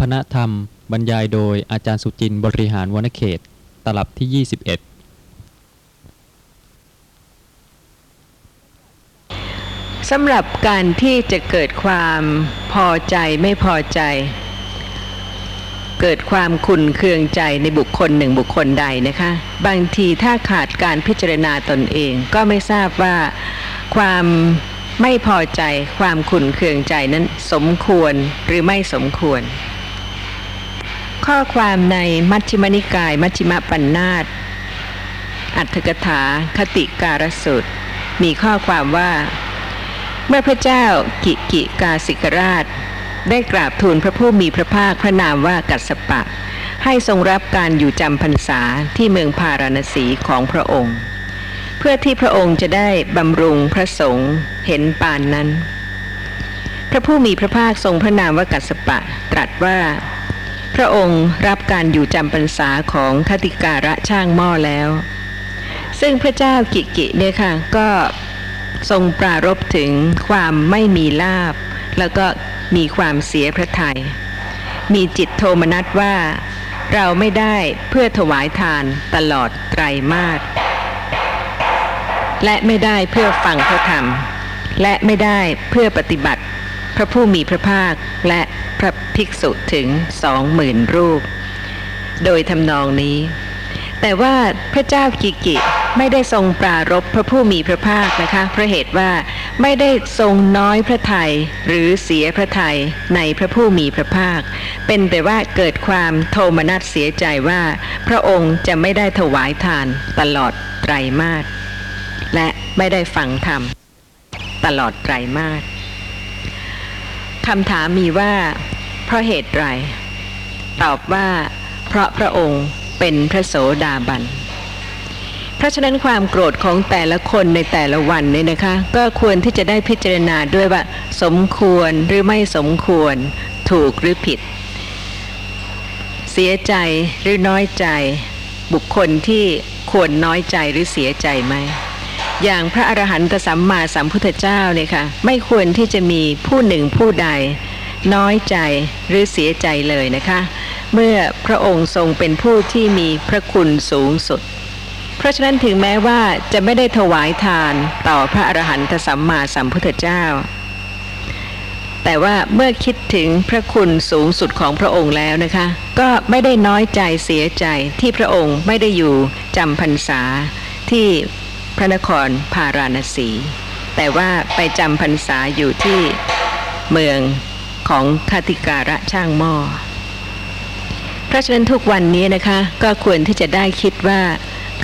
พนธรรม บรรยายโดยอาจารย์สุจินต์บริหารวนเขต ตลับที่ 21 สำหรับการที่จะเกิดความพอใจไม่พอใจ เกิดความขุนเคืองใจในบุคคลหนึ่งบุคคลใดนะคะ บางทีถ้าขาดการพิจารณาตนเองก็ไม่ทราบว่าความไม่พอใจความขุนเคืองใจนั้นสมควรหรือไม่สมควร ข้อความในมัชฌิมนิกาย มัชฌิมปัญนาตอัตถกถาคติการสุตมีข้อความว่า เมื่อพระเจ้ากิกิกาสิกราช ได้กราบทูลพระผู้มีพระภาคพระนามว่ากัสปะ ให้ทรงรับการอยู่จำพรรษาที่เมืองพาราณสีของพระองค์ เพื่อที่พระองค์จะได้บำรุงพระสงฆ์เห็นปานนั้น พระผู้มีพระภาคทรงพระนามว่ากัสปะ ตรัสว่า พระองค์รับการอยู่จำพรรษาของคติการะช่างหม้อแล้ว ซึ่งพระเจ้ากิกิเนี่ยค่ะก็ทรงปรารบถึงความไม่มีลาบ แล้วก็มีความเสียพระทยัยมีจิตโทมนัสว่าเราไม่ได้เพื่อถวายทานตลอดไตรมาสและไม่ได้เพื่อฟังพระธรรม และไม่ได้เพื่อปฏิบัติ พระผู้มีพระภาคและพระภิกษุถึงสองหมื่นรูป โดยทำนองนี้ แต่ว่าพระเจ้ากิกิไม่ได้ทรงปรารบพระผู้มีพระภาคนะคะเพราะเหตุว่าไม่ได้ทรงน้อยพระทัยหรือเสียพระทัยในพระผู้มีพระภาค เป็นแต่ว่าเกิดความโทมนัสเสียใจว่า พระองค์จะไม่ได้ถวายทานตลอดไตรมาสและไม่ได้ฟังธรรมตลอดไตรมาส คำถามมีว่า เพราะเหตุไร ตอบว่า เพราะพระองค์เป็นพระโสดาบันเพราะฉะนั้นความโกรธของแต่ละคนในแต่ละวันเนี่ยนะคะ ก็ควรที่จะได้พิจารณาด้วยว่า สมควรหรือไม่สมควร ถูกหรือผิด เสียใจหรือน้อยใจ บุคคลที่ควรน้อยใจหรือเสียใจไหม อย่างพระอรหันตสัมมาสัมพุทธเจ้าเนี่ยค่ะ ไม่ควรที่จะมีผู้หนึ่งผู้ใด น้อยใจหรือเสียใจเลยนะคะ เมื่อพระองค์ทรงเป็นผู้ที่มีพระคุณสูงสุด เพราะฉะนั้นถึงแม้ว่าจะไม่ได้ถวายทานต่อพระอรหันตสัมมาสัมพุทธเจ้า แต่ว่าเมื่อคิดถึงพระคุณสูงสุดของพระองค์แล้วนะคะ ก็ไม่ได้น้อยใจเสียใจที่พระองค์ไม่ได้อยู่จำพรรษาที่ ระนครพาราณสี แต่ว่าไปจำพรรษาอยู่ที่เมืองของคติการะช่างหม้อเพราะฉะนั้นทุกวันนี้นะคะ ก็ควรที่จะได้คิดว่า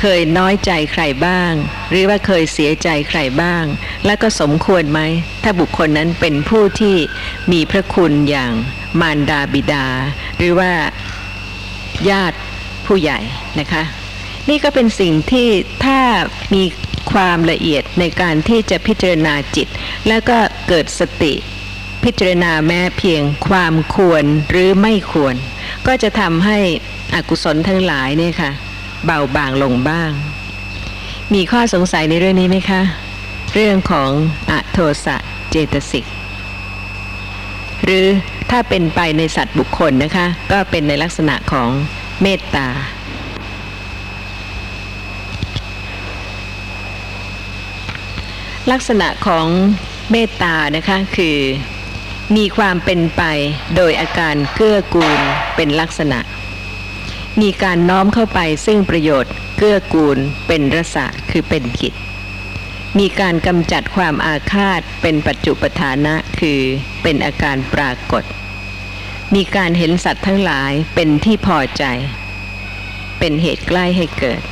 เคยน้อยใจใครบ้าง หรือว่าเคยเสียใจใครบ้าง และก็สมควรไหม ถ้าบุคคลนั้นเป็นผู้ที่มีพระคุณอย่างมารดาบิดา หรือว่าญาติผู้ใหญ่นะคะ นี่ก็เป็นสิ่งที่ถ้ามีความละเอียดในการที่จะพิจารณาจิต แล้วก็เกิดสติ พิจารณาแม้เพียงความควรหรือไม่ควร ก็จะทำให้อกุศลทั้งหลายเนี่ยค่ะ เบาบางลงบ้าง มีข้อสงสัยในเรื่องนี้ไหมคะ เรื่องของอโทสะเจตสิกหรือถ้าเป็นไปในสัตว์บุคคลนะคะ ก็เป็นในลักษณะของเมตตา ลักษณะของเมตตานะคะคือ มีความเป็นไปโดยอาการเกื้อกูลเป็นลักษณะ มีการน้อมเข้าไปซึ่งประโยชน์เกื้อกูลเป็นรสะคือเป็นกิจ มีการกำจัดความอาฆาตเป็นปัจจุปทานะคือเป็นอาการปรากฏ มีการเห็นสัตว์ทั้งหลายเป็นที่พอใจ เป็นเหตุใกล้ให้เกิด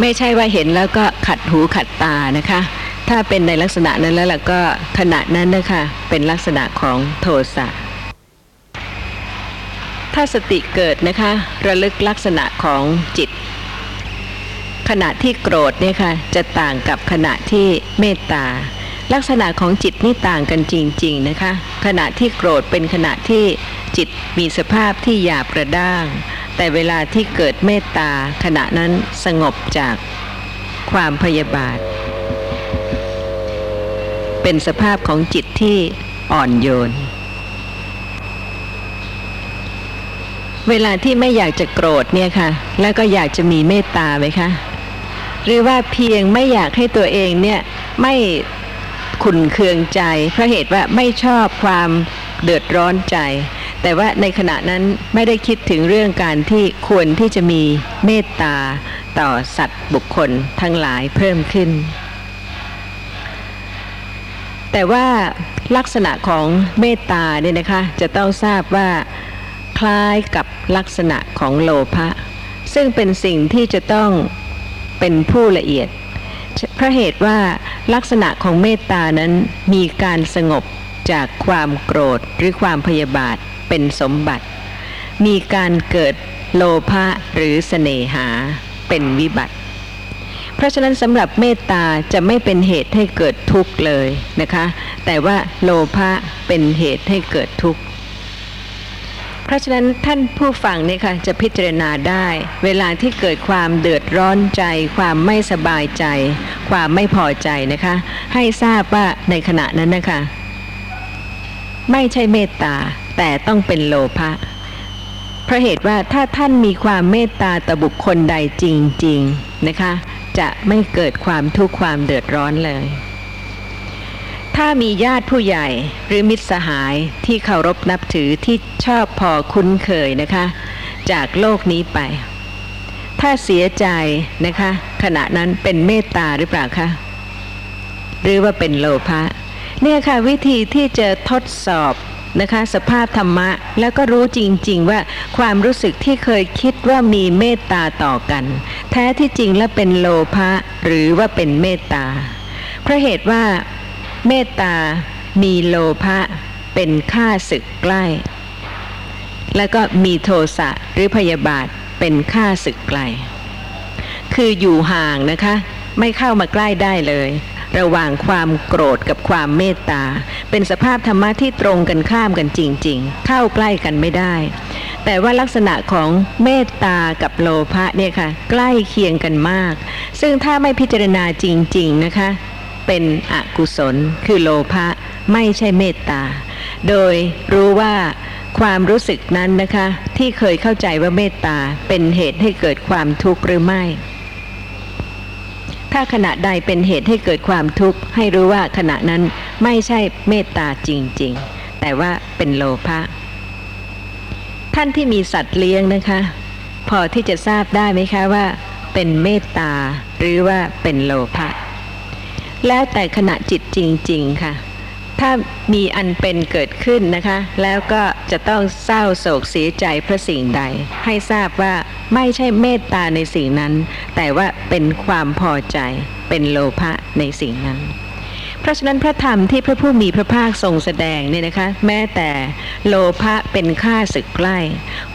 ไม่ใช่ว่าเห็นแล้วก็ขัดหูขัดตานะคะ ถ้าเป็นในลักษณะนั้นแล้วล่ะก็ขณะนั้นนะคะเป็นลักษณะของโทสะถ้าสติเกิดนะคะ ระลึกลักษณะของจิต ขณะที่โกรธเนี่ยค่ะจะต่างกับขณะที่เมตตาลักษณะของจิตนี่ต่างกันจริง ๆนะคะ ขณะที่โกรธเป็นขณะที่จิตมีสภาพที่หยาบกระด้าง แต่เวลาที่เกิดเมตตาขณะนั้นสงบจากความพยาบาท เป็นสภาพของจิตที่อ่อนโยน เวลาที่ไม่อยากจะโกรธเนี่ยค่ะ แล้วก็อยากจะมีเมตตาไหมคะ หรือว่าเพียงไม่อยากให้ตัวเองเนี่ยไม่ขุนเคืองใจเพราะเหตุว่าไม่ชอบความเดือดร้อนใจ แต่ว่าในขณะนั้นไม่ได้คิดถึงเรื่องการที่ควรที่จะมีเมตตาต่อสัตว์บุคคลทั้งหลายเพิ่มขึ้น แต่ว่าลักษณะของเมตตาเนี่ยนะคะจะต้องทราบว่าคล้ายกับลักษณะของโลภะซึ่งเป็นสิ่งที่จะต้องเป็นผู้ละเอียดเพราะเหตุว่าลักษณะของเมตตานั้นมีการสงบ จากความโกรธหรือความพยาบาทเป็นสมบัติ มีการเกิดโลภะหรือเสน่หาเป็นวิบัติ เพราะฉะนั้นสำหรับเมตตาจะไม่เป็นเหตุให้เกิดทุกข์เลยนะคะ แต่ว่าโลภะเป็นเหตุให้เกิดทุกข์เพราะฉะนั้นท่านผู้ฟังเนี่ยค่ะจะพิจารณาได้ เวลาที่เกิดความเดือดร้อนใจ ความไม่สบายใจ ความไม่พอใจนะคะ ให้ทราบว่าในขณะนั้นนะคะ ไม่ใช่เมตตา แต่ต้องเป็นโลภะเพราะเหตุว่าถ้าท่านมีความเมตตาต่อบุคคลใดจริง ๆนะคะ จะไม่เกิดความทุกข์ความเดือดร้อนเลย ถ้ามีญาติผู้ใหญ่หรือมิตรสหายที่เคารพนับถือที่ชอบพอคุ้นเคยนะคะ จากโลกนี้ไป ถ้าเสียใจนะคะ ขณะนั้นเป็นเมตตาหรือเปล่าคะหรือว่าเป็นโลภะ เนี่ยค่ะวิธีที่จะทดสอบนะคะสภาพธรรมะแล้วก็รู้จริง ๆ ว่าความรู้สึกที่เคยคิดว่ามีเมตตาต่อกัน แท้ที่จริงแล้วเป็นโลภะหรือว่าเป็นเมตตาเพราะเหตุว่าเมตตามีโลภะเป็นค่าศึกใกล้ แล้วก็มีโทสะหรือพยาบาทเป็นค่าศึกไกล คืออยู่ห่างนะคะ ไม่เข้ามาใกล้ได้เลย ระหว่างความโกรธกับความเมตตา เป็นสภาพธรรมะที่ตรงกันข้ามกันจริง ๆ เข้าใกล้กันไม่ได้ แต่ว่าลักษณะของเมตตากับโลภะเนี่ยค่ะ ใกล้เคียงกันมาก ซึ่งถ้าไม่พิจารณาจริง ๆ นะคะ เป็นอกุศล คือโลภะไม่ใช่เมตตา โดยรู้ว่าความรู้สึกนั้นนะคะ ที่เคยเข้าใจว่าเมตตาเป็นเหตุให้เกิดความทุกข์หรือไม่ ถ้าขณะใดเป็นเหตุให้เกิดความทุกข์ให้รู้ว่าขณะนั้นไม่ใช่เมตตาจริง ๆ แต่ว่าเป็นโลภะท่านที่มีสัตว์เลี้ยงนะคะ พอที่จะทราบได้ไหมคะว่า เป็นเมตตาหรือว่าเป็นโลภะแล้วแต่ขณะจิตจริง ๆ ค่ะ ถ้ามีอันเป็นเกิดขึ้นนะคะ แล้วก็จะต้องเศร้าโศกเสียใจเพราะสิ่งใด ให้ทราบว่าไม่ใช่เมตตาในสิ่งนั้น แต่ว่าเป็นความพอใจ เป็นโลภะในสิ่งนั้น เพราะฉะนั้นพระธรรมที่พระผู้มีพระภาคทรงแสดงเนี่ยนะคะ แม้แต่โลภะเป็นค่าศึกใกล้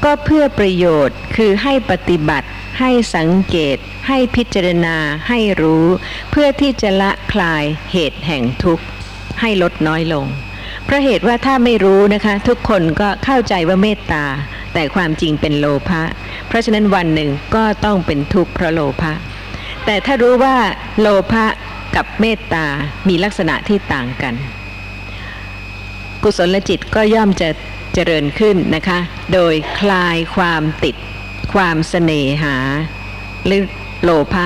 ก็เพื่อประโยชน์คือให้ปฏิบัติให้สังเกต ให้พิจารณา ให้รู้ เพื่อที่จะละคลายเหตุแห่งทุกข์ ให้ลดน้อยลง เพราะเหตุว่าถ้าไม่รู้นะคะ ทุกคนก็เข้าใจว่าเมตตา แต่ความจริงเป็นโลภะ เพราะฉะนั้นวันหนึ่งก็ต้องเป็นทุกข์เพราะโลภะ แต่ถ้ารู้ว่าโลภะกับเมตตา มีลักษณะที่ต่างกัน กุศลจิตก็ย่อมจะเจริญขึ้นนะคะ โดยคลายความติด ความเสน่หา หรือโลภะ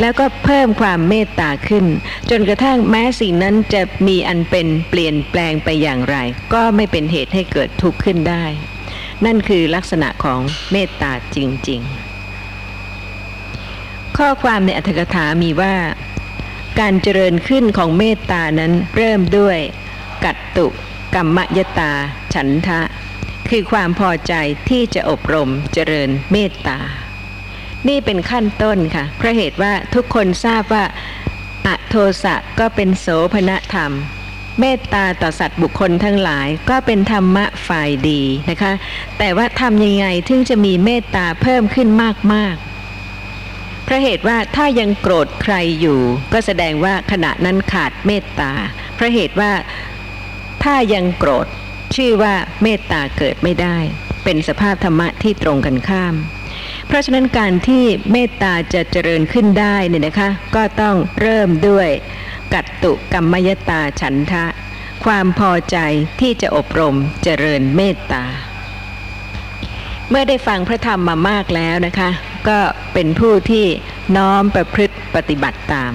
แล้วก็เพิ่มความเมตตาขึ้น จนกระทั่งแม้สิ่งนั้นจะมีอันเป็นเปลี่ยนแปลงไปอย่างไร ก็ไม่เป็นเหตุให้เกิดทุกข์ขึ้นได้ นั่นคือลักษณะของเมตตาจริง ๆ ข้อความในอัตถกถามีว่า การเจริญขึ้นของเมตตานั้นเริ่มด้วย กัตตุกรรมยตา ฉันทะ คือความพอใจที่จะอบรมเจริญเมตตา นี่เป็นขั้นต้นค่ะเพราะเหตุว่าทุกคนทราบว่าอโทสะก็เป็นโสภณธรรม เมตตาต่อสัตว์บุคคลทั้งหลายก็เป็นธรรมะฝ่ายดีนะคะ แต่ว่าทำยังไงถึงจะมีเมตตาเพิ่มขึ้นมากๆเพราะเหตุว่าถ้ายังโกรธใครอยู่ ก็แสดงว่าขณะนั้นขาดเมตตา เพราะเหตุว่าถ้ายังโกรธชื่อว่าเมตตาเกิดไม่ได้ เป็นสภาพธรรมะที่ตรงกันข้าม เพราะฉะนั้นการที่เมตตาจะเจริญขึ้นได้เนี่ยนะคะ ก็ต้องเริ่มด้วยกัตตุกรรมยตาฉันทะ ความพอใจที่จะอบรมเจริญเมตตา เมื่อได้ฟังพระธรรมมามากแล้วนะคะ ก็เป็นผู้ที่น้อมประพฤติปฏิบัติตาม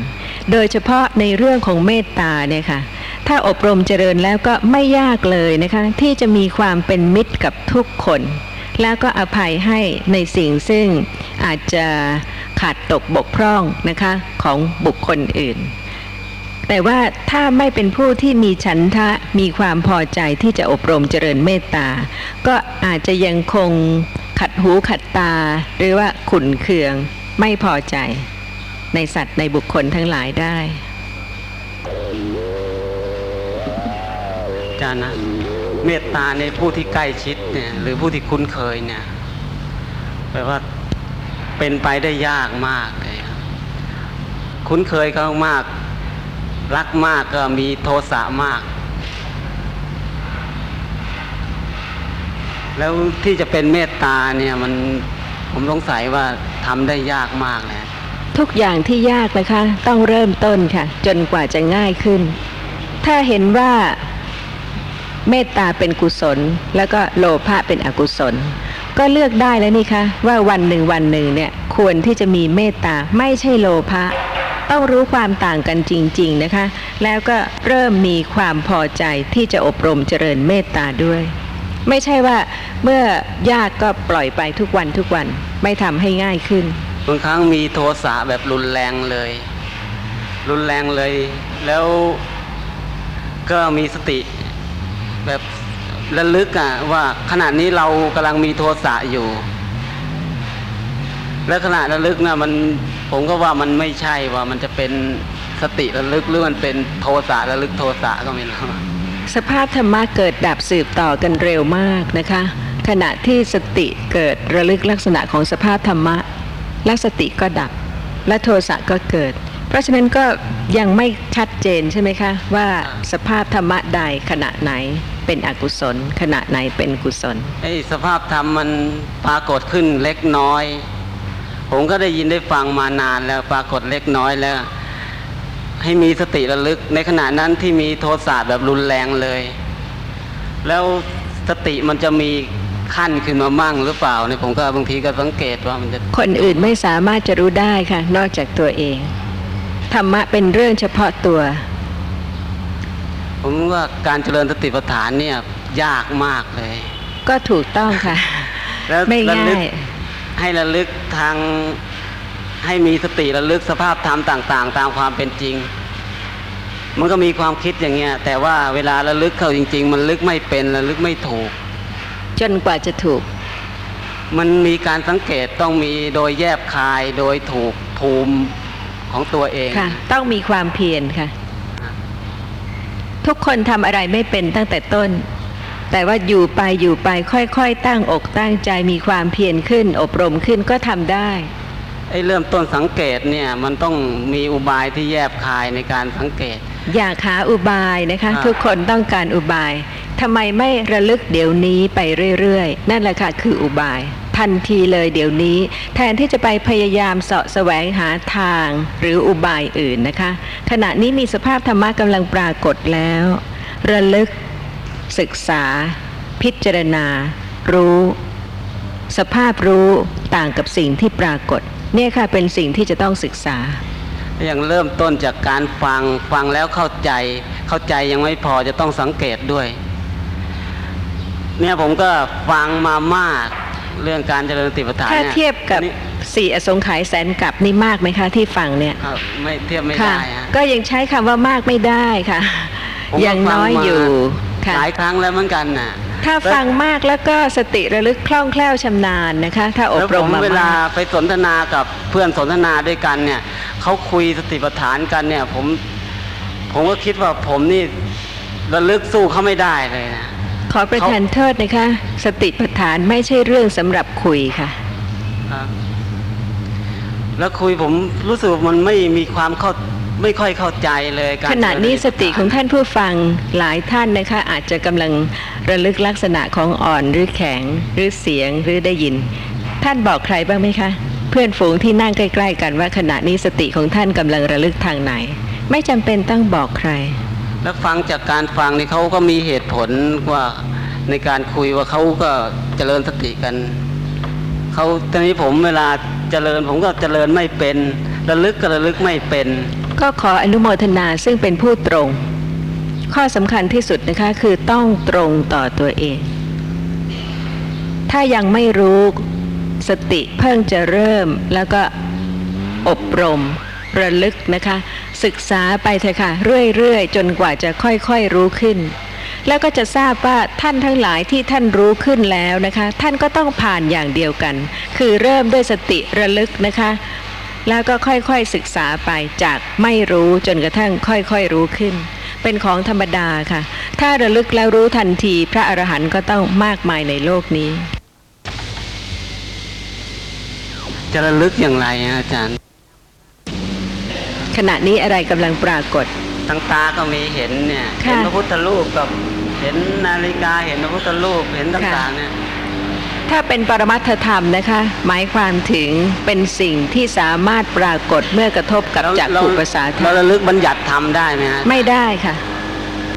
โดยเฉพาะในเรื่องของเมตตาเนี่ยค่ะถ้าอบรมเจริญแล้วก็ไม่ยากเลยนะคะ ที่จะมีความเป็นมิตรกับทุกคน แล้วก็อภัยให้ในสิ่งซึ่งอาจจะขาดตกบกพร่องนะคะของบุคคลอื่น แต่ว่าถ้าไม่เป็นผู้ที่มีฉันทะมีความพอใจที่จะอบรมเจริญเมตตา ก็อาจจะยังคงขัดหูขัดตา หรือว่าขุนเคืองไม่พอใจ ในสัตว์ในบุคคลทั้งหลายได้จานะ เมตตาในผู้ที่ใกล้ชิดเนี่ยหรือผู้ที่คุ้นเคยเนี่ยแปลว่าเป็นไปได้ยากมากเลยคุ้นเคยเขามาก รักมากก็มีโทสะมาก แล้วที่จะเป็นเมตตาเนี่ยมันผมสงสัยว่าทำได้ยากมากเลยทุกอย่างที่ยากนะคะ ต้องเริ่มต้นค่ะ จนกว่าจะง่ายขึ้น ถ้าเห็นว่า เมตตาเป็นกุศล แล้วก็โลภะเป็นอกุศล ก็เลือกได้แล้วนี่คะว่าวันหนึ่งวันหนึ่งเนี่ยควรที่จะมีเมตตาไม่ใช่โลภะต้องรู้ความต่างกันจริง ๆนะคะ แล้วก็เริ่มมีความพอใจที่จะอบรมเจริญเมตตาด้วย ไม่ใช่ว่าเมื่อยากก็ปล่อยไปทุกวันทุกวันไม่ทำให้ง่ายขึ้นบางครั้งมีโทสะแบบรุนแรงเลย รุนแรงเลย แล้วก็มีสติ แบบระลึกอะว่าขณะนี้เรากำลังมีโทสะอยู่ และขณะระลึกนะมันผมก็ว่ามันไม่ใช่ว่ามันจะเป็นสติระลึกหรือมันเป็นโทสะระลึกโทสะก็ไม่รู้สภาพธรรมะเกิดดับสืบต่อกันเร็วมากนะคะ ขณะที่สติเกิดระลึกลักษณะของสภาพธรรมะและสติก็ดับ และโทสะก็เกิด เพราะฉะนั้นก็ยังไม่ชัดเจนใช่ไหมคะว่าสภาพธรรมะใดขณะไหนเป็นอกุศล ขณะไหนเป็นกุศลไอ้สภาพธรรมมันปรากฏขึ้นเล็กน้อย ผมก็ได้ยินได้ฟังมานานแล้วปรากฏเล็กน้อยแล้ว ให้มีสติระลึกในขณะนั้นที่มีโทสะแบบรุนแรงเลย แล้วสติมันจะมีขั้นขึ้นมามั่งหรือเปล่าเนี่ยผมก็บางทีก็สังเกตว่ามันจะคนอื่นไม่สามารถจะรู้ได้ค่ะ นอกจากตัวเอง ธรรมะเป็นเรื่องเฉพาะตัว ผมว่าการเจริญสติปัฏฐานเนี่ยยากมากเลย ก็ถูกต้องค่ะ แล้วไม่ระลึง่ากยให้ระลึกทางให้มีสติระลึกสภาพธรรมต่าง ๆ ตามความเป็นจริง มันก็มีความคิดอย่างเงี้ย แต่ว่าเวลาระลึกเข้าจริง ๆ มันลึกไม่เป็นระลึกไม่ถูก จนกว่าจะถูก มันมีการสังเกตต้องมีโดยแยบคายโดยถูกภูมิ ของตัวเองค่ะ ต้องมีความเพียรค่ะ ทุกคนทำอะไรไม่เป็นตั้งแต่ต้น แต่ว่าอยู่ไปอยู่ไปค่อยๆ ตั้งอกตั้งใจมีความเพียรขึ้น อบรมขึ้นก็ทำได้ไอ้เริ่มต้นสังเกตเนี่ยมันต้องมีอุบายที่แยบคายในการสังเกต อยากหาอุบายนะคะอ่าทุกคนต้องการอุบายทำไมไม่ระลึกเดี๋ยวนี้ไปเรื่อยๆ นั่นแหละค่ะคืออุบาย ทันทีเลยเดี๋ยวนี้ แทนที่จะไปพยายามเสาะแสวงหาทางหรืออุบายอื่นนะคะ ขณะนี้มีสภาพธรรมะกำลังปรากฏแล้ว ระลึก ศึกษา พิจารณา รู้ สภาพรู้ต่างกับสิ่งที่ปรากฏ เนี่ยค่ะเป็นสิ่งที่จะต้องศึกษาอย่างเริ่มต้นจากการฟังฟังแล้วเข้าใจเข้าใจยังไม่พอจะต้องสังเกตด้วย เนี่ยผมก็ฟังมามาก เรื่องการเจริญสติปัฏฐานถ้านี่เทียบกับนี่สี่อสงไขยแสนกับนี่มากไหมคะที่ฟังเนี่ยครับไม่เทียบไม่ค่ะได้ฮะก็ยังใช้คำว่ามากไม่ได้ค่ะผมก็ยังน้อยฟังมาอยู่ค่ะหลายครั้งแล้วเหมือนกันน่ะถ้าฟังมากแล้วก็สติระลึกคล่องแคล่วชำนาญนะคะ ถ้าอบแล้วรผมมมาเวลามากไปสนทนากับเพื่อนสนทนาด้วยกันเนี่ยเขาคุยสติปัฏฐานกันเนี่ยผม ผมก็คิดว่าผมนี่ระลึกสู้เขาไม่ได้เลยนะ ขอประทานโทษนะคะ สติปัฏฐานไม่ใช่เรื่องสำหรับคุยค่ะครับแล้วคุยผมรู้สึกว่ามันไม่มีความเข้าไม่ค่อยเข้าใจเลยการขณะนี้สติของเจริญท่านผู้ฟังหลายท่านนะคะ อาจจะกำลังระลึกลักษณะของอ่อนหรือแข็งหรือเสียงหรือได้ยิน ท่านบอกใครบ้างไหมคะ เพื่อนฝูงที่นั่งใกล้ ๆ กันว่าขณะนี้สติของท่านกำลังระลึกทางไหน ไม่จำเป็นต้องบอกใคร แล้วฟังจากการฟังนี่เขาก็มีเหตุผลว่าในการคุยว่าเขาก็เจริญสติกันเขาตอนนี้ผมเวลาเจริญผมก็เจริญไม่เป็น ระลึกก็ระลึกไม่เป็น ก็ขออนุโมทนาซึ่งเป็นผู้ตรง ข้อสำคัญที่สุดนะคะคือต้องตรงต่อตัวเอง ถ้ายังไม่รู้สติเพิ่งจะเริ่มแล้วก็อบรมระลึกนะคะ ศึกษาไปเถอะค่ะ เรื่อยๆ จนกว่าจะค่อยๆรู้ขึ้น แล้วก็จะทราบว่าท่านทั้งหลายที่ท่านรู้ขึ้นแล้วนะคะ ท่านก็ต้องผ่านอย่างเดียวกัน คือเริ่มด้วยสติระลึกนะคะ แล้วก็ค่อยๆศึกษาไปจากไม่รู้จนกระทั่งค่อยๆรู้ขึ้น เป็นของธรรมดาค่ะ ถ้าระลึกแล้วรู้ทันทีพระอรหันต์ก็ต้องมากมายในโลกนี้ จะระลึกอย่างไรอาจารย์ ขณะนี้อะไรกำลังปรากฏทั้งตาก็มีเห็นเนี่ย ค่ะ เห็นพระพุทธรูปกับเห็นนาฬิกาเห็นพระพุทธรูปเห็นต่างๆเนี่ยถ้าเป็นปรมัตถธรรมนะคะ หมายความถึงเป็นสิ่งที่สามารถปรากฏเมื่อกระทบกับแล้วจักเราขุประสาทเราระลึกบัญญัติทำได้ไหมฮะ ไม่ได้ค่ะ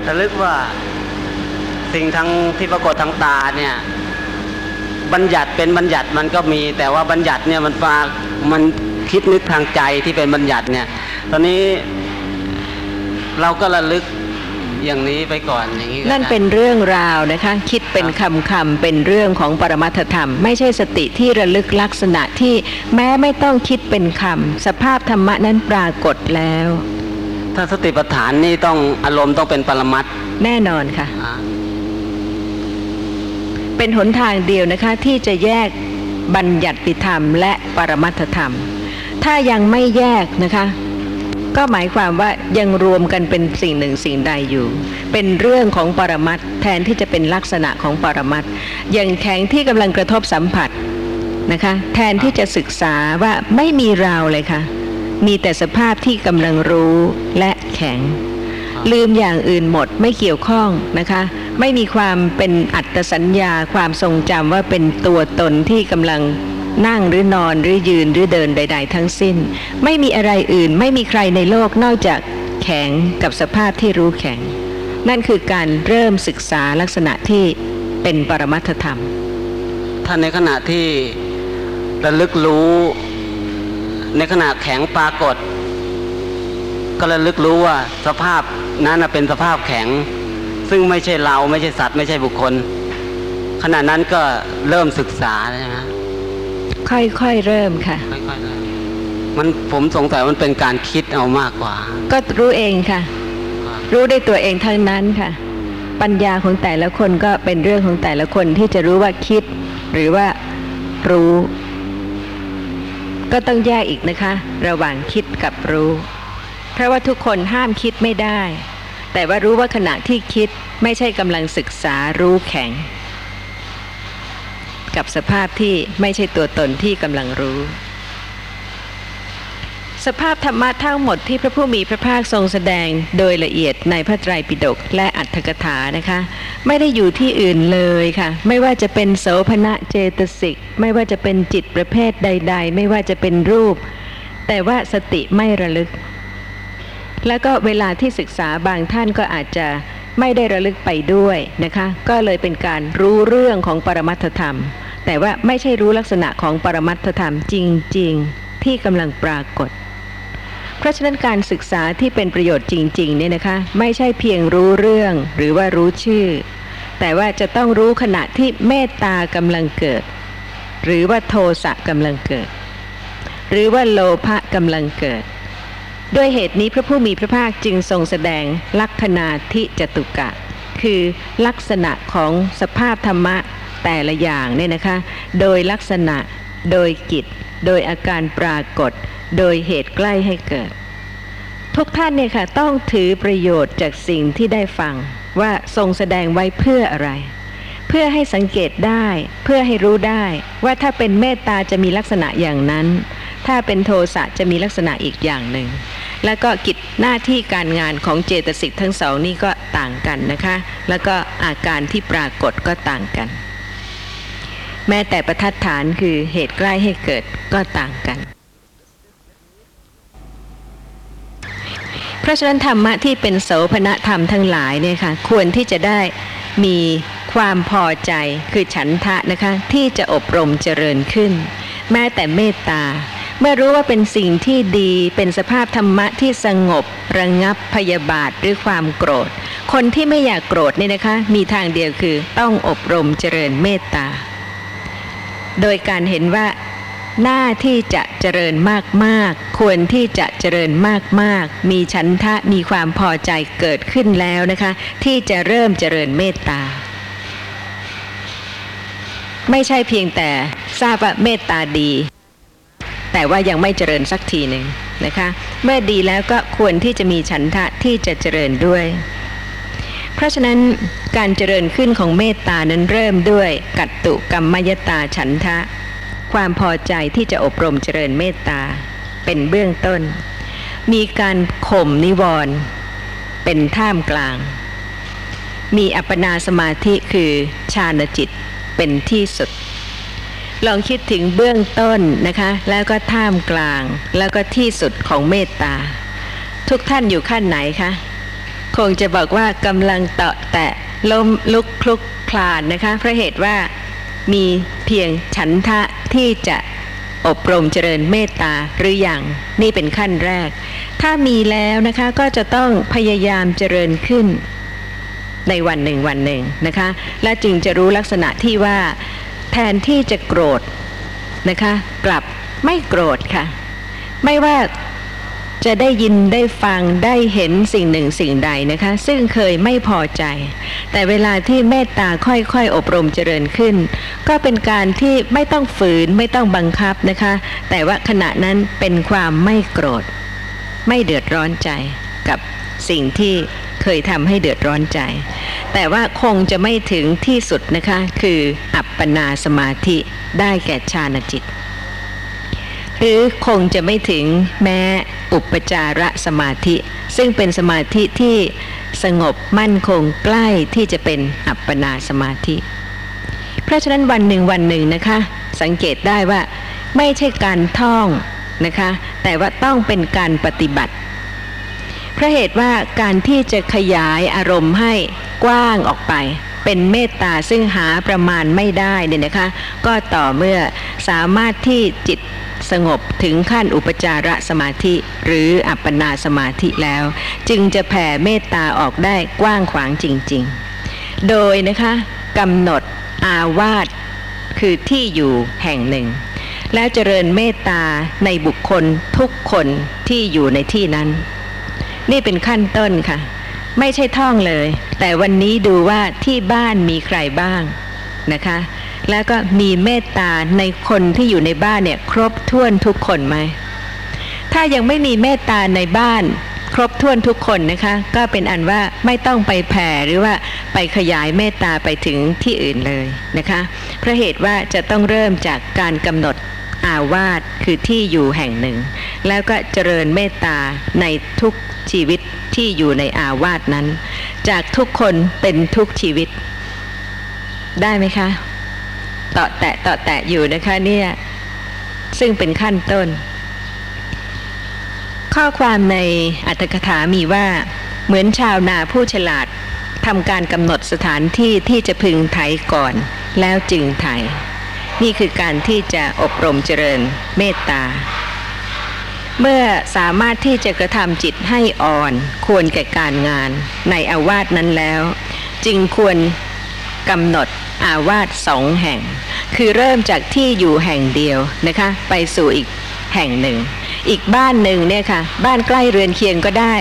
ระลึกว่าสิ่งทางที่ปรากฏทางตาเนี่ย บัญญัติเป็นบัญญัติมันก็มี แต่ว่าบัญญัติเนี่ยมันฟามันคิดนึกทางใจที่เป็นบัญญัติเนี่ย ตอนนี้เราก็ระลึกอย่างนี้ไปก่อนอย่างนี้ก็นั่นได้เป็นเรื่องราวนะคะ คิดเป็นคำคำๆเป็นเรื่องของปรมัตถธรรม ไม่ใช่สติที่ระลึกลักษณะที่แม้ไม่ต้องคิดเป็นคำสภาพธรรมะนั้นปรากฏแล้ว ถ้าสติปัฏฐานนี่ต้องอารมณ์ต้องเป็นปรมัตถ์แน่นอนค่ะอ่าเป็นหนทางเดียวนะคะที่จะแยกบัญญัติธรรม และปรมัตถธรรม ถ้ายังไม่แยกนะคะ ก็หมายความว่ายังรวมกันเป็นสิ่งหนึ่งสิ่งใดอยู่ เป็นเรื่องของปรมัตแทนที่จะเป็นลักษณะของปรมัตอย่างแข็งที่กำลังกระทบสัมผัสนะคะแทนที่จะศึกษาว่าไม่มีเราเลยค่ะ มีแต่สภาพที่กำลังรู้และแข็ง ลืมอย่างอื่นหมดไม่เกี่ยวข้องนะคะ ไม่มีความเป็นอัตสัญญาความทรงจำว่าเป็นตัวตนที่กำลัง นั่งหรือนอนหรือยืนหรือเดินใด ๆ ทั้งสิ้น ไม่มีอะไรอื่นไม่มีใครในโลกนอกจากแข็งกับสภาพที่รู้แข็ง นั่นคือการเริ่มศึกษาลักษณะที่เป็นปรมัตธรรมถ้านในขณะที่ระลึกรู้ ในขณะแข็งปรากฏ ก็ระลึกรู้ว่าสภาพนั้นเป็นสภาพแข็ง ซึ่งไม่ใช่เราไม่ใช่สัตว์ไม่ใช่บุคคล ขณะนั้นก็เริ่มศึกษาใช่ไหม ค่อยๆเริ่มค่ะ ค่อยๆเริ่มมันผมสงสัยมันเป็นการคิดเอามากกว่า ก็รู้เองค่ะ รู้ได้ตัวเองทั้งนั้นค่ะ ปัญญาของแต่ละคนก็เป็นเรื่องของแต่ละคนที่จะรู้ว่าคิด หรือว่ารู้ ก็ต้องแยกอีกนะคะ ระหว่างคิดกับรู้ เพราะว่าทุกคนห้ามคิดไม่ได้ แต่ว่ารู้ว่าขณะที่คิดไม่ใช่กำลังศึกษารู้แข็ง กับสภาพที่ไม่ใช่ตัวตนที่กำลังรู้ สภาพธรรมะทั้งหมดที่พระผู้มีพระภาคทรงแสดงโดยละเอียดในพระไตรปิฎกและอัตถกถานะคะ ไม่ได้อยู่ที่อื่นเลยค่ะ ไม่ว่าจะเป็นโสภณะเจตสิก ไม่ว่าจะเป็นจิตประเภทใด ๆ ไม่ว่าจะเป็นรูป แต่ว่าสติไม่ระลึกแล้วก็เวลาที่ศึกษาบางท่านก็อาจจะ ไม่ได้ระลึกไปด้วยนะคะ ก็เลยเป็นการรู้เรื่องของปรมัตถธรรม แต่ว่าไม่ใช่รู้ลักษณะของปรมัตถธรรมจริง ๆ ที่กำลังปรากฏ เพราะฉะนั้นการศึกษาที่เป็นประโยชน์จริงๆเนี่ยนะคะ ไม่ใช่เพียงรู้เรื่องหรือว่ารู้ชื่อ แต่ว่าจะต้องรู้ขณะที่เมตตากำลังเกิด หรือว่าโทสะกำลังเกิด หรือว่าโลภะกำลังเกิด ด้วยเหตุนี้พระผู้มีพระภาคจึงทรงแสดงลักษณาทิจตุกะ คือลักษณะของสภาพธรรมะแต่ละอย่างเนี่ยนะคะ โดยลักษณะ โดยกิจ โดยอาการปรากฏ โดยเหตุใกล้ให้เกิด ทุกท่านเนี่ยค่ะต้องถือประโยชน์จากสิ่งที่ได้ฟัง ว่าทรงแสดงไว้เพื่ออะไร เพื่อให้สังเกตได้ เพื่อให้รู้ได้ ว่าถ้าเป็นเมตตาจะมีลักษณะอย่างนั้น ถ้าเป็นโทสะจะมีลักษณะอีกอย่างหนึ่ง แล้วก็กิจหน้าที่การงานของเจตสิกทั้งสองนี่ก็ต่างกันนะคะ แล้วก็อาการที่ปรากฏก็ต่างกัน แม้แต่ประทัดฐานคือเหตุใกล้ให้เกิดก็ต่างกัน เพราะฉะนั้นธรรมะที่เป็นโสภณธรรมทั้งหลายเนี่ยค่ะควรที่จะได้มีความพอใจคือฉันทะนะคะที่จะอบรมเจริญขึ้น แม้แต่เมตตา เมื่อรู้ว่าเป็นสิ่งที่ดีเป็นสภาพธรรมะที่สงบ ระงับพยาบาทหรือความโกรธ คนที่ไม่อยากโกรธนี่นะคะ มีทางเดียวคือต้องอบรมเจริญเมตตา โดยการเห็นว่าหน้าที่จะเจริญมากๆ ควรที่จะเจริญมากๆ มีฉันทะมีความพอใจเกิดขึ้นแล้วนะคะ ที่จะเริ่มเจริญเมตตา ไม่ใช่เพียงแต่ทราบว่าเมตตาดี แต่ว่ายังไม่เจริญสักทีหนึ่งนะคะ เมื่อดีแล้วก็ควรที่จะมีฉันทะที่จะเจริญด้วย เพราะฉะนั้นการเจริญขึ้นของเมตตานั้นเริ่มด้วยกัตตุกรรมยตาฉันทะ ความพอใจที่จะอบรมเจริญเมตตาเป็นเบื้องต้น มีการข่มนิวรณ์เป็นท่ามกลาง มีอัปปนาสมาธิคือฌานจิตเป็นที่สุด ลองคิดถึงเบื้องต้นนะคะ แล้วก็ท่ามกลาง แล้วก็ที่สุดของเมตตา ทุกท่านอยู่ขั้นไหนคะ คงจะบอกว่ากำลังเตาะแตะล้มลุกคลุกคลานนะคะ เพราะเหตุว่ามีเพียงฉันทะที่จะอบรมเจริญเมตตาหรืออยังนี่เป็นขั้นแรก ถ้ามีแล้วนะคะก็จะต้องพยายามเจริญขึ้นในวันหนึ่งวันหนึ่งนะคะ และจึงจะรู้ลักษณะที่ว่า แทนที่จะโกรธนะคะ กลับไม่โกรธค่ะ ไม่ว่าจะได้ยินได้ฟังได้เห็นสิ่งหนึ่งสิ่งใดนะคะ ซึ่งเคยไม่พอใจ แต่เวลาที่เมตตาค่อยๆ อบรมเจริญขึ้น ก็เป็นการที่ไม่ต้องฝืนไม่ต้องบังคับนะคะ แต่ว่าขณะนั้นเป็นความไม่โกรธ ไม่เดือดร้อนใจกับสิ่งที่เคยทำให้เดือดร้อนใจ แต่ว่าคงจะไม่ถึงที่สุดนะคะ คืออัปปนาสมาธิได้แก่ฌานจิต หรือคงจะไม่ถึงแม้อุปจาระสมาธิ ซึ่งเป็นสมาธิที่สงบมั่นคงใกล้ที่จะเป็นอัปปนาสมาธิ เพราะฉะนั้นวันหนึ่งวันหนึ่งนะคะ สังเกตได้ว่าไม่ใช่การท่องนะคะ แต่ว่าต้องเป็นการปฏิบัติ ราะเหตุว่าการที่จะขยายอารมณ์ให้กว้างออกไปเป็นเมตตาซึ่งหาประมาณไม่ได้เนี่ยนะคะ ก็ต่อเมื่อสามารถที่จิตสงบถึงขั้นอุปจารสมาธิหรืออัปปนาสมาธิแล้ว จึงจะแผ่เมตตาออกได้กว้างขวางจริง ๆ โดยนะคะกำหนดอาวาสคือที่อยู่แห่งหนึ่ง แล้วเจริญเมตตาในบุคคลทุกคนที่อยู่ในที่นั้น นี่เป็นขั้นต้นค่ะ ไม่ใช่ท่องเลย แต่วันนี้ดูว่าที่บ้านมีใครบ้างนะคะ แล้วก็มีเมตตาในคนที่อยู่ในบ้านเนี่ย ครบถ้วนทุกคนไหมถ้ายังไม่มีเมตตาในบ้าน ครบถ้วนทุกคนนะคะ ก็เป็นอันว่าไม่ต้องไปแผ่หรือว่าไปขยายเมตตาไปถึงที่อื่นเลยนะคะเพราะเหตุว่าจะต้องเริ่มจากการกำหนดอาวาสคือที่อยู่แห่งหนึ่ง แล้วก็เจริญเมตตาในทุก ชีวิตที่อยู่ในอาวาสนั้น จากทุกคนเป็นทุกชีวิต ได้ไหมคะต่อแตะต่อแตะอยู่นะคะเนี่ยซึ่งเป็นขั้นต้น ข้อความในอัตถกถามีว่าเหมือนชาวนาผู้ฉลาดทำการกำหนดสถานที่ที่จะพึงไถก่อน แล้วจึงไถนี่คือการที่จะอบรมเจริญเมตตา เมื่อสามารถที่จะกระทำจิตให้อ่อน ควรแก่การงานในอาวาสนั้นแล้ว จึงควรกำหนดอาวาสสองแห่ง คือเริ่มจากที่อยู่แห่งเดียวนะคะ ไปสู่อีกแห่งหนึ่ง อีกบ้านหนึ่งเนี่ยค่ะ บ้านใกล้เรือนเคียงก็ได้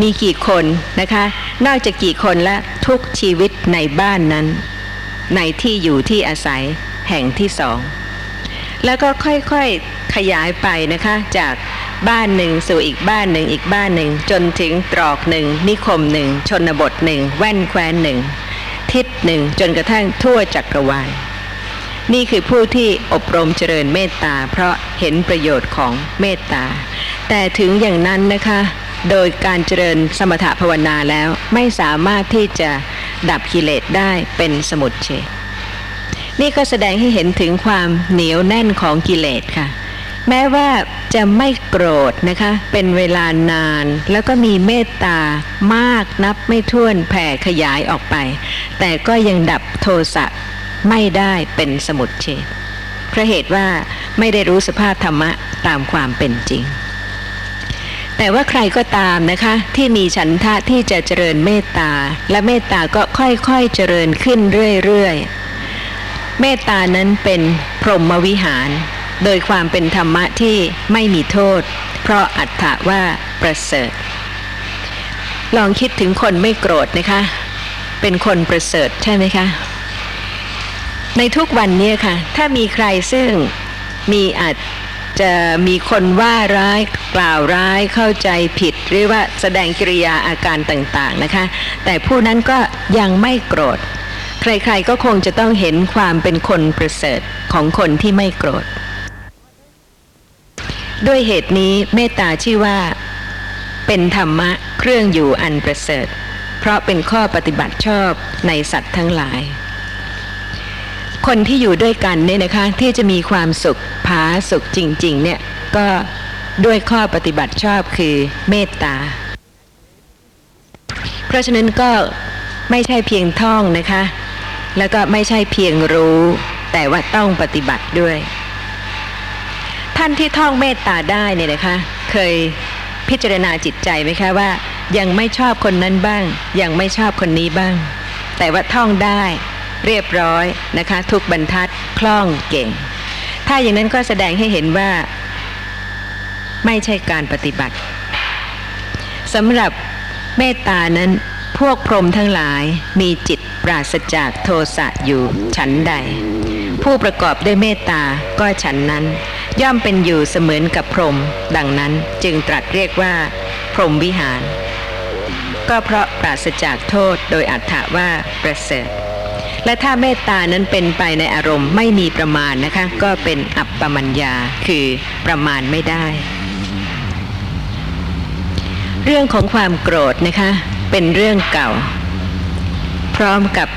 มีกี่คนนะคะ นอกจากกี่คนและทุกชีวิตในบ้านนั้น ในที่อยู่ที่อาศัยแห่งที่สอง แล้วก็ค่อยๆขยายไปนะคะจาก บ้านหนึ่งสู่อีกบ้านหนึ่งอีกบ้านหนึ่ง จนถึงตรอกหนึ่งนิคมหนึ่งชนบทหนึ่งแว่นแคว้นหนึ่งทิศหนึ่งจนกระทั่งทั่วจักรวาลนี่คือผู้ที่อบรมเจริญเมตตาเพราะเห็นประโยชน์ของเมตตา แต่ถึงอย่างนั้นนะคะ โดยการเจริญสมถภาวนาแล้วไม่สามารถที่จะดับกิเลสได้เป็นสมุดเฉดนี่ก็แสดงให้เห็นถึงความเหนียวแน่นของกิเลสค่ะ แม้ว่าจะไม่โกรธนะคะ เป็นเวลานาน แล้วก็มีเมตตามากนับไม่ถ้วนแผ่ขยายออกไป แต่ก็ยังดับโทสะไม่ได้เป็นสมุดเฉดเพราะเหตุว่าไม่ได้รู้สภาพธรรมะตามความเป็นจริง แต่ว่าใครก็ตามนะคะ ที่มีฉันทะที่จะเจริญเมตตา และเมตตาก็ค่อยๆเจริญขึ้นเรื่อยๆเมตตานั้นเป็นพรหมวิหาร โดยความเป็นธรรมะที่ไม่มีโทษ เพราะอัตถะว่าประเสริฐ ลองคิดถึงคนไม่โกรธนะคะ เป็นคนประเสริฐใช่ไหมคะ ในทุกวันนี้ค่ะ ถ้ามีใครซึ่งมีอาจจะมีคนว่าร้ายกล่าวร้ายเข้าใจผิด หรือว่าแสดงกิริยาอาการต่างๆนะคะ แต่ผู้นั้นก็ยังไม่โกรธ ใครๆก็คงจะต้องเห็นความเป็นคนประเสริฐของคนที่ไม่โกรธ ด้วยเหตุนี้เมตตาชื่อว่า เป็นธรรมะเครื่องอยู่อันประเสริฐ เพราะเป็นข้อปฏิบัติชอบในสัตว์ทั้งหลาย คนที่อยู่ด้วยกันเนี่ยนะคะที่จะมีความสุขผาสุขจริง ๆ เนี่ยก็ด้วยข้อปฏิบัติชอบคือเมตตา เพราะฉะนั้นก็ไม่ใช่เพียงท่องนะคะ แล้วก็ไม่ใช่เพียงรู้ แต่ว่าต้องปฏิบัติด้วย ท่านที่ท่องเมตตาได้เนี่ยนะคะ เคยพิจารณาจิตใจไหมคะว่า ยังไม่ชอบคนนั้นบ้าง ยังไม่ชอบคนนี้บ้าง แต่ว่าท่องได้เรียบร้อยนะคะ ทุกบรรทัดคล่องเก่ง ถ้าอย่างนั้นก็แสดงให้เห็นว่า ไม่ใช่การปฏิบัติสำหรับเมตตานั้นพวกพรหมทั้งหลายมีจิตปราศจากโทสะอยู่ฉันใด ผู้ประกอบด้วยเมตตาก็ฉันนั้น ย่อมเป็นอยู่เสมือนกับพรหมดังนั้นจึงตรัสเรียกว่า พรหมวิหาร ก็เพราะปราศจากโทษโดยอัตถะว่าประเสริฐและถ้าเมตตานั้นเป็นไปในอารมณ์ไม่มีประมาณนะคะ ก็เป็นอัปปมัญญาคือประมาณไม่ได้ เรื่องของความโกรธนะคะ เป็นเรื่องเก่า พร้อมกับ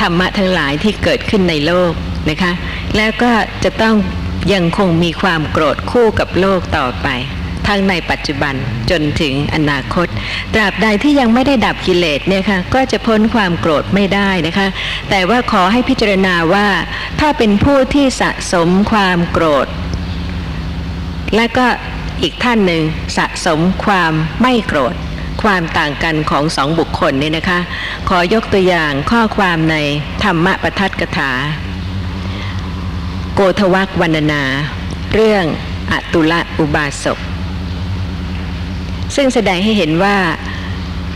ธรรมะทั้งหลายที่เกิดขึ้นในโลกนะคะ แล้วก็จะต้อง ยังคงมีความโกรธคู่กับโลกต่อไป ทั้งในปัจจุบันจนถึงอนาคต ตราบใดที่ยังไม่ได้ดับกิเลสเนี่ยค่ะก็จะพ้นความโกรธไม่ได้นะคะ แต่ว่าขอให้พิจารณาว่า ถ้าเป็นผู้ที่สะสมความโกรธ และก็อีกท่านหนึ่งสะสมความไม่โกรธความต่างกันของสองบุคคลเนี่ยนะคะ ขอยกตัวอย่างข้อความในธรรมปทัตกถา โกทวักวรรณนา เรื่องอตุละอุบาสก ซึ่งแสดงให้เห็นว่า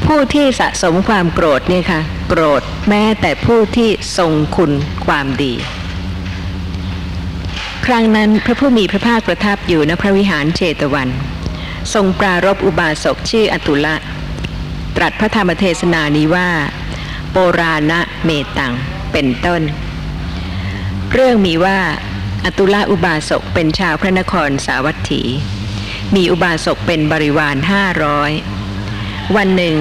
ผู้ที่สะสมความโกรธเนี่ยค่ะ โกรธแม้แต่ผู้ที่ทรงคุณความดี ครั้งนั้นพระผู้มีพระภาคประทับอยู่ณพระวิหารเชตวัน ทรงปรารบอุบาสกชื่ออตุละ ตรัสพระธรรมเทศนานี้ว่า โปราณะเมตังเป็นต้น เรื่องมีว่าอตุละอุบาสกเป็นชาวพระนครสาวัตถี มีอุบาสกเป็นบริวารห้าร้อยวันหนึ่ง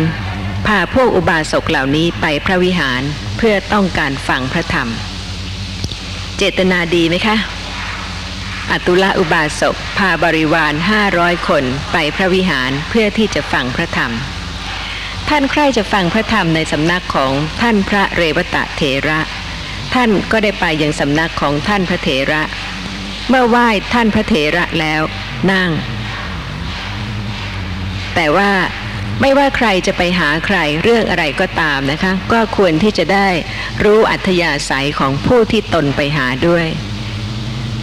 พาพวกอุบาสกเหล่านี้ไปพระวิหารเพื่อต้องการฟังพระธรรม เจตนาดีไหมคะอตุละอุบาสกพาบริวารห้าร้อยคนไปพระวิหารเพื่อที่จะฟังพระธรรม ท่านใครจะฟังพระธรรมในสำนักของท่านพระเรวตะเถระ ท่านก็ได้ไปยังสำนักของท่านพระเถระ เมื่อไหว้ท่านพระเถระแล้วนั่ง แต่ว่าไม่ว่าใครจะไปหาใครเรื่องอะไรก็ตามนะคะ ก็ควรที่จะได้รู้อัธยาศัยของผู้ที่ตนไปหาด้วย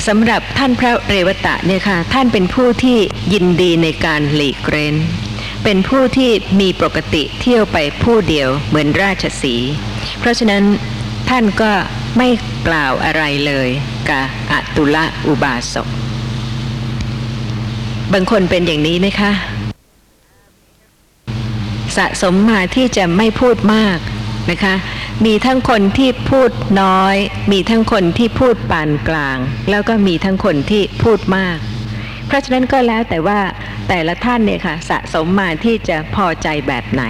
สำหรับท่านพระเรวตะเนี่ยค่ะท่านเป็นผู้ที่ยินดีในการหลีกเร้น เป็นผู้ที่มีปกติเที่ยวไปผู้เดียวเหมือนราชสี เพราะฉะนั้นท่านก็ ไม่กล่าวอะไรเลยกับอตุละอุบาสก บางคนเป็นอย่างนี้ไหมคะ สะสมมาที่จะไม่พูดมากนะคะ มีทั้งคนที่พูดน้อย มีทั้งคนที่พูดปานกลาง แล้วก็มีทั้งคนที่พูดมาก เพราะฉะนั้นก็แล้วแต่ว่าแต่ละท่านเนี่ยค่ะสะสมมาที่จะพอใจแบบไหน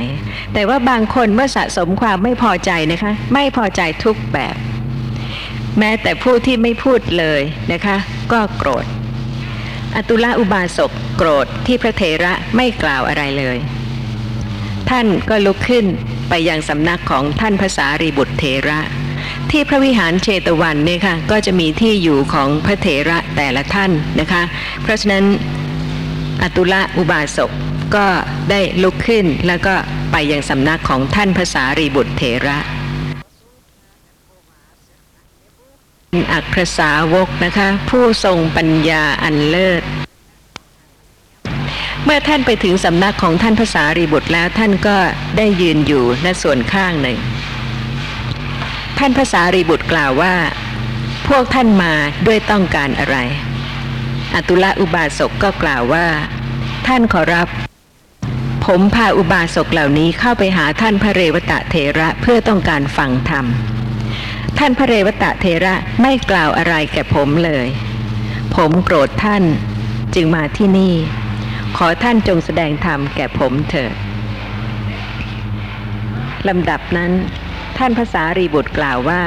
แต่ว่าบางคนเมื่อสะสมความไม่พอใจนะคะ ไม่พอใจทุกแบบ แม้แต่ผู้ที่ไม่พูดเลยนะคะ ก็โกรธ อตุละอุบาสกโกรธที่พระเถระไม่กล่าวอะไรเลย ท่านก็ลุกขึ้นไปยังสำนักของท่านภาษารีบุตรเถระ ที่พระวิหารเชตวันเนี่ยค่ะก็จะมีที่อยู่ของพระเถระแต่ละท่านนะคะ เพราะฉะนั้นอตุละอุบาสกก็ได้ลุกขึ้นแล้วก็ไปยังสำนักของท่านภาษารีบุตรเถระ อักรสาวกนะคะ ผู้ทรงปัญญาอันเลิศ เมื่อท่านไปถึงสำนักของท่านภาษารีบุตรแล้วท่านก็ได้ยืนอยู่ณส่วนข้างหนึ่ง ท่านภาษารีบุตรกล่าวว่า พวกท่านมาด้วยต้องการอะไร อตุละอุบาสกก็กล่าวว่า ท่านขอรับ ผมพาอุบาสกเหล่านี้เข้าไปหาท่านพระเรวตะเถระเพื่อต้องการฟังธรรม ท่านพระเรวตะเถระไม่กล่าวอะไรแก่ผมเลย ผมโกรธท่านจึงมาที่นี่ ขอท่านจงแสดงธรรมแก่ผมเถิดลำดับนั้น ท่านภาษารีบุตรกล่าวว่า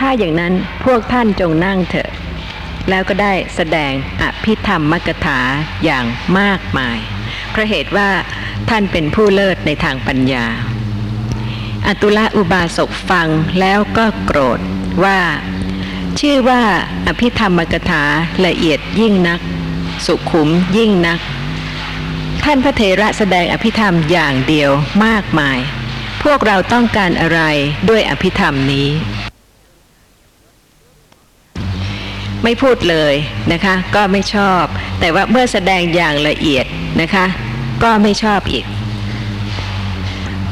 ถ้าอย่างนั้นพวกท่านจงนั่งเถิดแล้วก็ได้แสดงอภิธรรมมกถาอย่างมากมาย เพราะเหตุว่าท่านเป็นผู้เลิศในทางปัญญา อตุละอุบาสกฟังแล้วก็โกรธว่า ชื่อว่าอภิธรรมกถาละเอียดยิ่งนัก สุขุมยิ่งนัก ท่านพระเถระแสดงอภิธรรมอย่างเดียวมากมาย พวกเราต้องการอะไรด้วยอภิธรรมนี้ ไม่พูดเลยนะคะ ก็ไม่ชอบ แต่ว่าเมื่อแสดงอย่างละเอียดนะคะ ก็ไม่ชอบอีก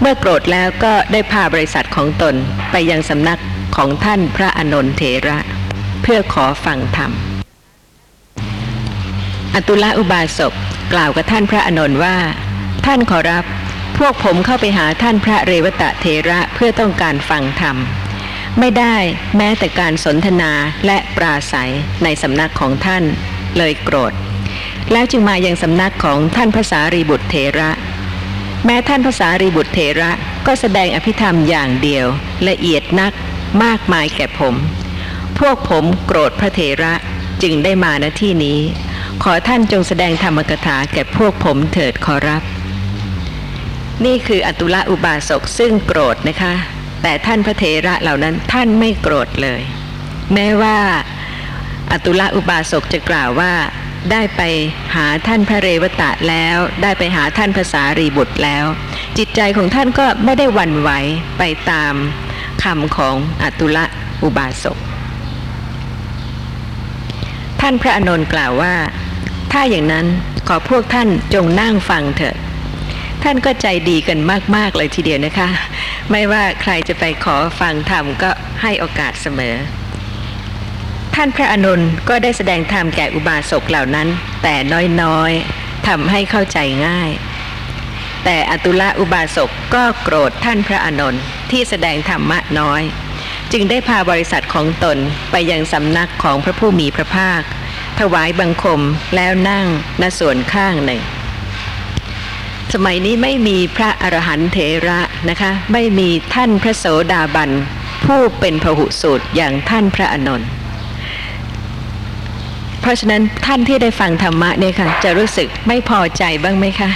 เมื่อโกรธแล้วก็ได้พาบริษัทของตนไปยังสำนักของท่านพระอนนทเถระ เพื่อขอฟังธรรม อตุละอุบาสกกล่าวกับท่านพระอนนท์ว่า ท่านขอรับ พวกผมเข้าไปหาท่านพระเรวตะเถระเพื่อต้องการฟังธรรม ไม่ได้แม้แต่การสนทนาและปราศัยในสำนักของท่านเลยโกรธ แล้วจึงมายังสำนักของท่านภาษารีบุตรเถระ แม้ท่านภาษารีบุตรเถระก็แสดงอภิธรรมอย่างเดียว ละเอียดนักมากมายแก่ผม พวกผมโกรธพระเถระจึงได้มาณที่นี้ ขอท่านจงแสดงธรรมกถาแก่พวกผมเถิดขอรับ นี่คืออตุละอุบาสกซึ่งโกรธนะคะ แต่ท่านพระเถระเหล่านั้นท่านไม่โกรธเลย แม้ว่าอตุละอุบาสกจะกล่าวว่า ได้ไปหาท่านพระเรวตะแล้ว ได้ไปหาท่านภาษารีบุตรแล้ว จิตใจของท่านก็ไม่ได้วันไหวไปตามคำของอตุละอุบาสกท่านพระอนนท์กล่าวว่า ถ้าอย่างนั้นขอพวกท่านจงนั่งฟังเถิดท่านก็ใจดีกันมาก ๆ เลยทีเดียวนะคะ ไม่ว่าใครจะไปขอฟังธรรมก็ให้โอกาสเสมอ ท่านพระอานนก็ได้แสดงธรรมแก่อุบาสกเหล่านั้น แต่น้อยๆทำให้เข้าใจง่าย แต่อตุละอุบาสกก็โกรธท่านพระอานนท์ที่แสดงธรรมะน้อย จึงได้พาบริษัทของตนไปยังสำนักของพระผู้มีพระภาค ถวายบังคมแล้วนั่งณส่วนข้างหนึ่งสมัยนี้ไม่มีพระอรหันตเถระนะคะ ไม่มีท่านพระโสดาบันผู้เป็นพหุสูตรอย่างท่านพระอนนท์ ราะฉะนั้นท่านที่ได้ฟังธรรมะเนี่ยค่ะ จะรู้สึกไม่พอใจบ้างไหมคะ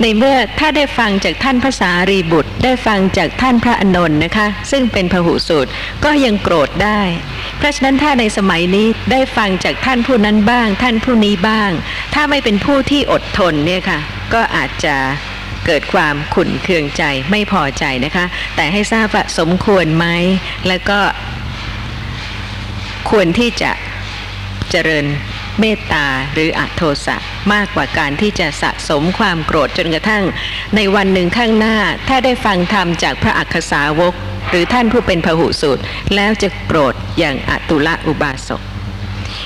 ในเมื่อถ้าได้ฟังจากท่านภาษารีบุตร ได้ฟังจากท่านพระอานนท์นะคะ ซึ่งเป็นพหุสูตรก็ยังโกรธได้ เพราะฉะนั้นถ้าในสมัยนี้ได้ฟังจากท่านผู้นั้นบ้าง ท่านผู้นี้บ้าง ถ้าไม่เป็นผู้ที่อดทนเนี่ยค่ะ ก็อาจจะเกิดความขุ่นเคืองใจไม่พอใจนะคะ แต่ให้ทราบว่าสมควรไหมแล้วก็ควรที่จะ เจริญเมตตาหรืออโทสะมากกว่าการที่จะสะสมความโกรธจนกระทั่ง ในวันหนึ่งข้างหน้าถ้าได้ฟังธรรมจากพระอักขสาวก หรือท่านผู้เป็นพหุสูตร แล้วจะโกรธอย่างอตุละอุบาสก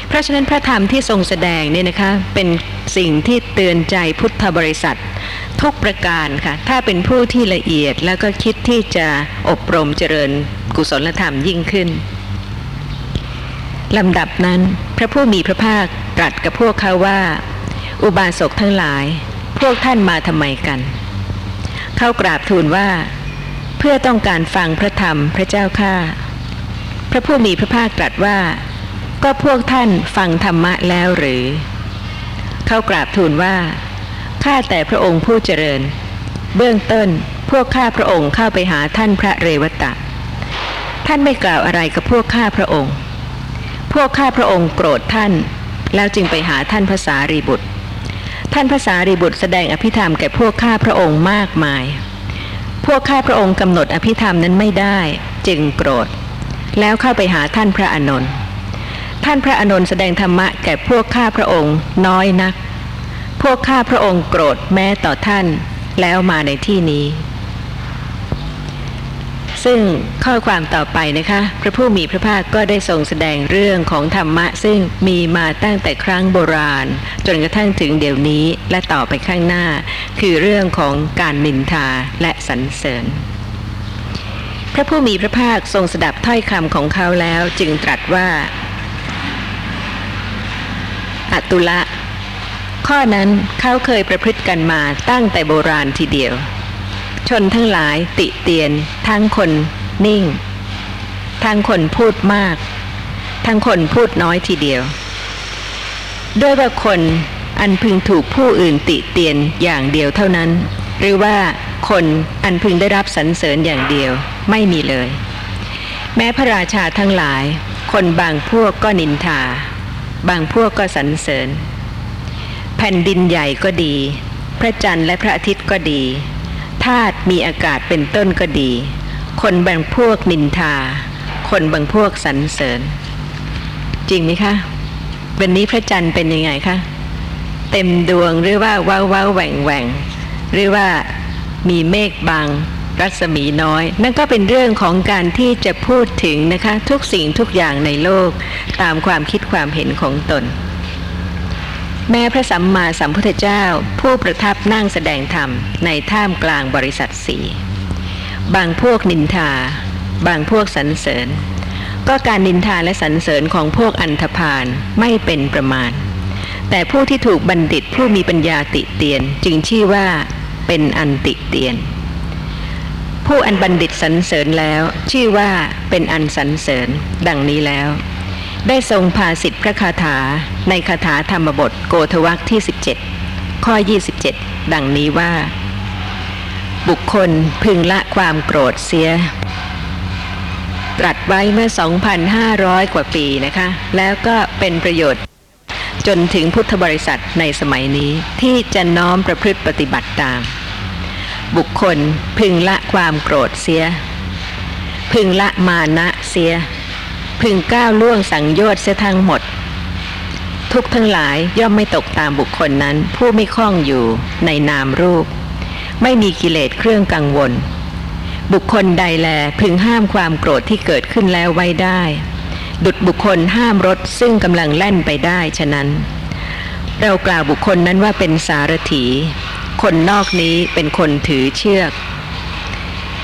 เพราะฉะนั้นพระธรรมที่ทรงแสดงเนี่ยนะคะเป็นสิ่งที่เตือนใจพุทธบริษัท ทุกประการค่ะถ้าเป็นผู้ที่ละเอียดแล้วก็คิดที่จะอบรมเจริญกุศลธรรมยิ่งขึ้น ลำดับนั้น พระผู้มีพระภาคตรัสกับพวกเขาว่า อุบาสกทั้งหลาย พวกท่านมาทำไมกัน เข้ากราบทูลว่า เพื่อต้องการฟังพระธรรมพระเจ้าข้าพระผู้มีพระภาคตรัสว่า ก็พวกท่านฟังธรรมะแล้วหรือ เข้ากราบทูลว่าข้าแต่พระองค์ผู้เจริญ เบื้องต้นพวกข้าพระองค์เข้าไปหาท่านพระเรวตะ ท่านไม่กล่าวอะไรกับพวกข้าพระองค์ พวกข้าพระองค์โกรธท่าน แล้วจึงไปหาท่านภาษารีบุตร ท่านภาษารีบุตรแสดงอภิธรรมแก่พวกข้าพระองค์มากมาย พวกข้าพระองค์กำหนดอภิธรรมนั้นไม่ได้ จึงโกรธ แล้วเข้าไปหาท่านพระอานนท์ท่านพระอานนท์แสดงธรรมะแก่พวกข้าพระองค์น้อยนัก พวกข้าพระองค์โกรธแม้ต่อท่านแล้วมาในที่นี้ ซึ่งข้อความต่อไปนะคะ พระผู้มีพระภาคก็ได้ทรงแสดงเรื่องของธรรมะ ซึ่งมีมาตั้งแต่ครั้งโบราณ จนกระทั่งถึงเดี๋ยวนี้และต่อไปข้างหน้า คือเรื่องของการนินทาและสรรเสริญ พระผู้มีพระภาคทรงสดับถ้อยคำของเขาแล้วจึงตรัสว่าอตุละ ข้อนั้นเขาเคยประพฤติกันมาตั้งแต่โบราณทีเดียว ชนทั้งหลายติเตียน ทั้งคนนิ่ง ทั้งคนพูดมาก ทั้งคนพูดน้อยทีเดียว ด้วยว่าคนอันพึงถูกผู้อื่นติเตียนอย่างเดียวเท่านั้น หรือว่าคนอันพึงได้รับสรรเสริญอย่างเดียวไม่มีเลย แม้พระราชาทั้งหลาย คนบางพวกก็นินทา บางพวกก็สรรเสริญ แผ่นดินใหญ่ก็ดี พระจันทร์และพระอาทิตย์ก็ดี ธาตุมีอากาศเป็นต้นก็ดี คนบางพวกนินทา คนบางพวกสรรเสริญ จริงไหมคะ วันนี้พระจันทร์เป็นยังไงคะเต็มดวงหรือว่าว้าวว้าวแหว่งแหว่งหรือว่ามีเมฆบางรัศมีน้อย นั่นก็เป็นเรื่องของการที่จะพูดถึงนะคะ ทุกสิ่งทุกอย่างในโลก ตามความคิดความเห็นของตน แม้พระสัมมาสัมพุทธเจ้า ผู้ประทับนั่งแสดงธรรมในท่ามกลางบริษัทสีบางพวกนินทา บางพวกสรรเสริญ ก็การนินทาและสรรเสริญของพวกอันธพาลไม่เป็นประมาณ แต่ผู้ที่ถูกบัณฑิตผู้มีปัญญาติเตียนจึงชื่อว่าเป็นอันติเตียน ผู้อันบัณฑิตสรรเสริญแล้วชื่อว่าเป็นอันสรรเสริญดังนี้แล้ว ได้ทรงภาสิทธิพระคาถาในคาถาธรรมบทโกทวักที่ 17 ข้อ 27 ดังนี้ว่า บุคคลพึงละความโกรธเสีย ตรัสไว้เมื่อ 2,500 กว่าปีนะคะ แล้วก็เป็นประโยชน์ จนถึงพุทธบริษัทในสมัยนี้ที่จะน้อมประพฤติปฏิบัติตาม บุคคลพึงละความโกรธเสีย พึงละมานะเสีย พึงก้าวล่วงสังโยชน์เสียทั้งหมด ทุกทั้งหลายย่อมไม่ตกตามบุคคลนั้น ผู้ไม่คล้องอยู่ในนามรูป ไม่มีกิเลสเครื่องกังวล บุคคลใดแลพึงห้ามความโกรธที่เกิดขึ้นแล้วไว้ได้ ดุดบุคคลห้ามรถซึ่งกำลังแล่นไปได้ฉะนั้น เรากล่าวบุคคลนั้นว่าเป็นสารถี คนนอกนี้เป็นคนถือเชือก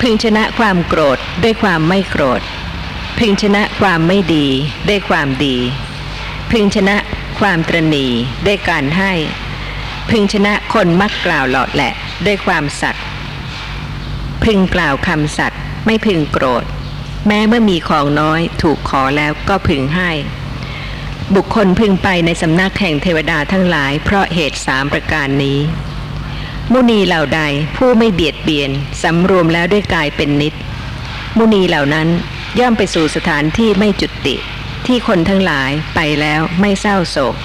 พึงชนะความโกรธด้วยความไม่โกรธ พึงชนะความไม่ดีได้ความดี พึงชนะความตรณีได้การให้ พึงชนะคนมักกล่าวหลอดแหละด้วยความสัตย์พึงกล่าวคำสัตย์ไม่พึงโกรธ แม้เมื่อมีของน้อยถูกขอแล้วก็พึงให้ บุคคลพึงไปในสำนักแห่งเทวดาทั้งหลาย เพราะเหตุสามประการนี้ มุนีเหล่าใดผู้ไม่เบียดเบียนสำรวมแล้วด้วยกายเป็นนิด มุนีเหล่านั้น ย่อมไปสู่สถานที่ไม่จุติ ที่คนทั้งหลายไปแล้วไม่เศร้าโศก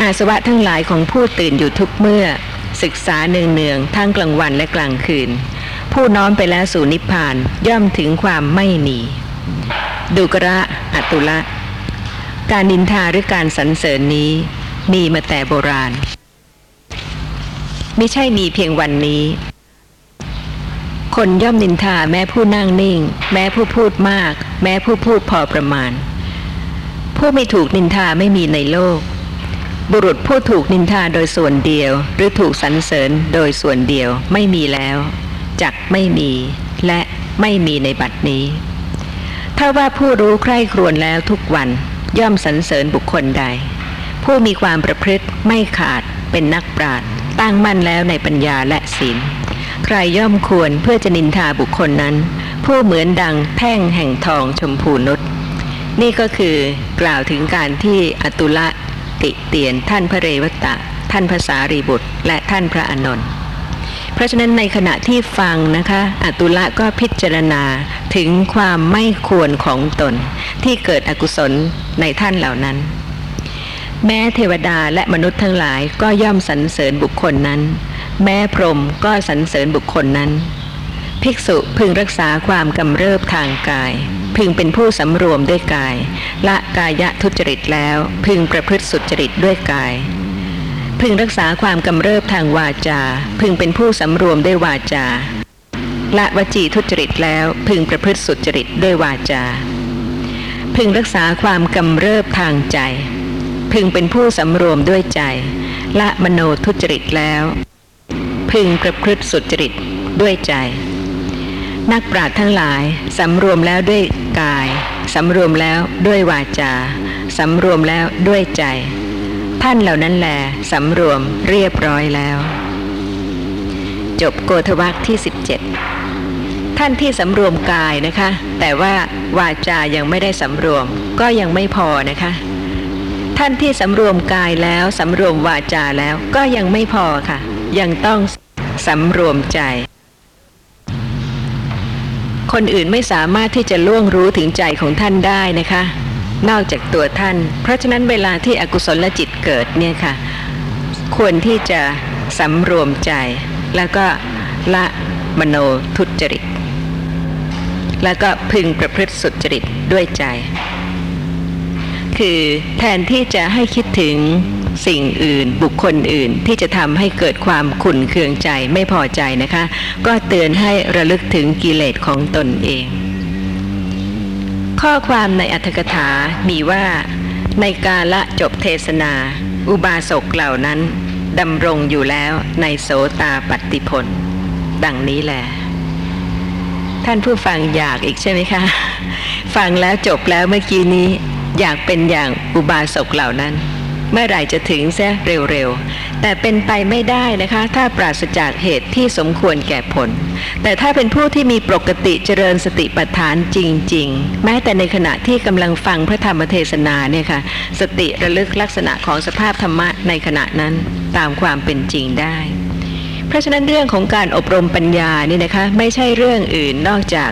อาสวะทั้งหลายของผู้ตื่นอยู่ทุกเมื่อ ศึกษาเนืองๆทั้งกลางวันและกลางคืน ผู้น้อมไปแล้วสู่นิพพานย่อมถึงความไม่หนีดุกระอัตุละ การนินทาหรือการสรรเสริญนี้มีมาแต่โบราณ ไม่ใช่มีเพียงวันนี้ คนย่อมนินทาแม้ผู้นั่งนิ่ง แม้ผู้พูดมาก แม้ผู้พูดพอประมาณ ผู้ไม่ถูกนินทาไม่มีในโลก บุรุษผู้ถูกนินทาโดยส่วนเดียว หรือถูกสรรเสริญโดยส่วนเดียวไม่มีแล้วจักไม่มี และไม่มีในบัดนี้ถ้าว่าผู้รู้ใคร่ครวญแล้วทุกวันย่อมสรรเสริญบุคคลใด ผู้มีความประพฤติไม่ขาดเป็นนักปราชญ์ตั้งมั่นแล้วในปัญญาและศีล ใครย่อมควรเพื่อจะนินทาบุคคลนั้น ผู้เหมือนดังแท่งแห่งทองชมพูนุชนี่ก็คือกล่าวถึงการที่อตุละติเตียนท่านพระเรวตะ ท่านภาษารีบุตร และท่านพระอนนท์เพราะฉะนั้นในขณะที่ฟังนะคะอตุละก็พิจารณาถึงความไม่ควรของตน ที่เกิดอกุศลในท่านเหล่านั้น แม้เทวดาและมนุษย์ทั้งหลายก็ย่อมสรรเสริญบุคคลนั้น แม้พรมก็สรรเสริญบุคคลนั้น ภิกษุพึงรักษาความกำเริบทางกาย พึงเป็นผู้สำรวมด้วยกาย ละกายะทุจริตแล้ว พึงประพฤติสุจริตด้วยกาย พึงรักษาความกำเริบทางวาจา พึงเป็นผู้สำรวมด้วยวาจา ละวจีทุจริตแล้ว พึงประพฤติสุจริตด้วยวาจา พึงรักษาความกำเริบทางใจ พึงเป็นผู้สำรวมด้วยใจ ละมโนทุจริตแล้ว พึงประพฤติสุจริตด้วยใจ นักปราชญ์ทั้งหลายสำรวมแล้วด้วยกายสำรวมแล้วด้วยวาจาสำรวมแล้วด้วยใจ ท่านเหล่านั้นแลสำรวมเรียบร้อยแล้ว จบโกทวักที่ 17 ท่านที่สำรวมกายนะคะ แต่ว่าวาจายังไม่ได้สำรวมก็ยังไม่พอนะคะ ท่านที่สำรวมกายแล้วสำรวมวาจาแล้วก็ยังไม่พอค่ะ ยังต้อง สำรวมใจ คนอื่นไม่สามารถที่จะล่วงรู้ถึงใจของท่านได้นะคะ นอกจากตัวท่าน เพราะฉะนั้นเวลาที่อกุศลจิตเกิดเนี่ยค่ะ ควรที่จะสำรวมใจ แล้วก็ละมโนทุจริต แล้วก็พึงประพฤติสุจริตด้วยใจ คือแทนที่จะให้คิดถึงสิ่งอื่นบุคคลอื่นที่จะทำให้เกิดความขุ่นเคืองใจไม่พอใจนะคะ ก็เตือนให้ระลึกถึงกิเลสของตนเอง ข้อความในอัธกถามีว่าในกาละจบเทศนา อุบาสกเหล่านั้นดำรงอยู่แล้วในโสตาปัตติพลดังนี้แหละท่านผู้ฟังอยากอีกใช่ไหมคะ ฟังแล้วจบแล้วเมื่อกี้นี้ อยากเป็นอย่างอุบาสกเหล่านั้น เมื่อไหร่จะถึงเสียเร็วๆ แต่เป็นไปไม่ได้นะคะ ถ้าปราศจากเหตุที่สมควรแก่ผล แต่ถ้าเป็นผู้ที่มีปกติเจริญสติปัฏฐานจริง ๆ แม้แต่ในขณะที่กำลังฟังพระธรรมเทศนาเนี่ยค่ะ สติระลึกลักษณะของสภาพธรรมะในขณะนั้นตามความเป็นจริงได้เพราะฉะนั้นเรื่องของการอบรมปัญญานี่นะคะไม่ใช่เรื่องอื่นนอกจาก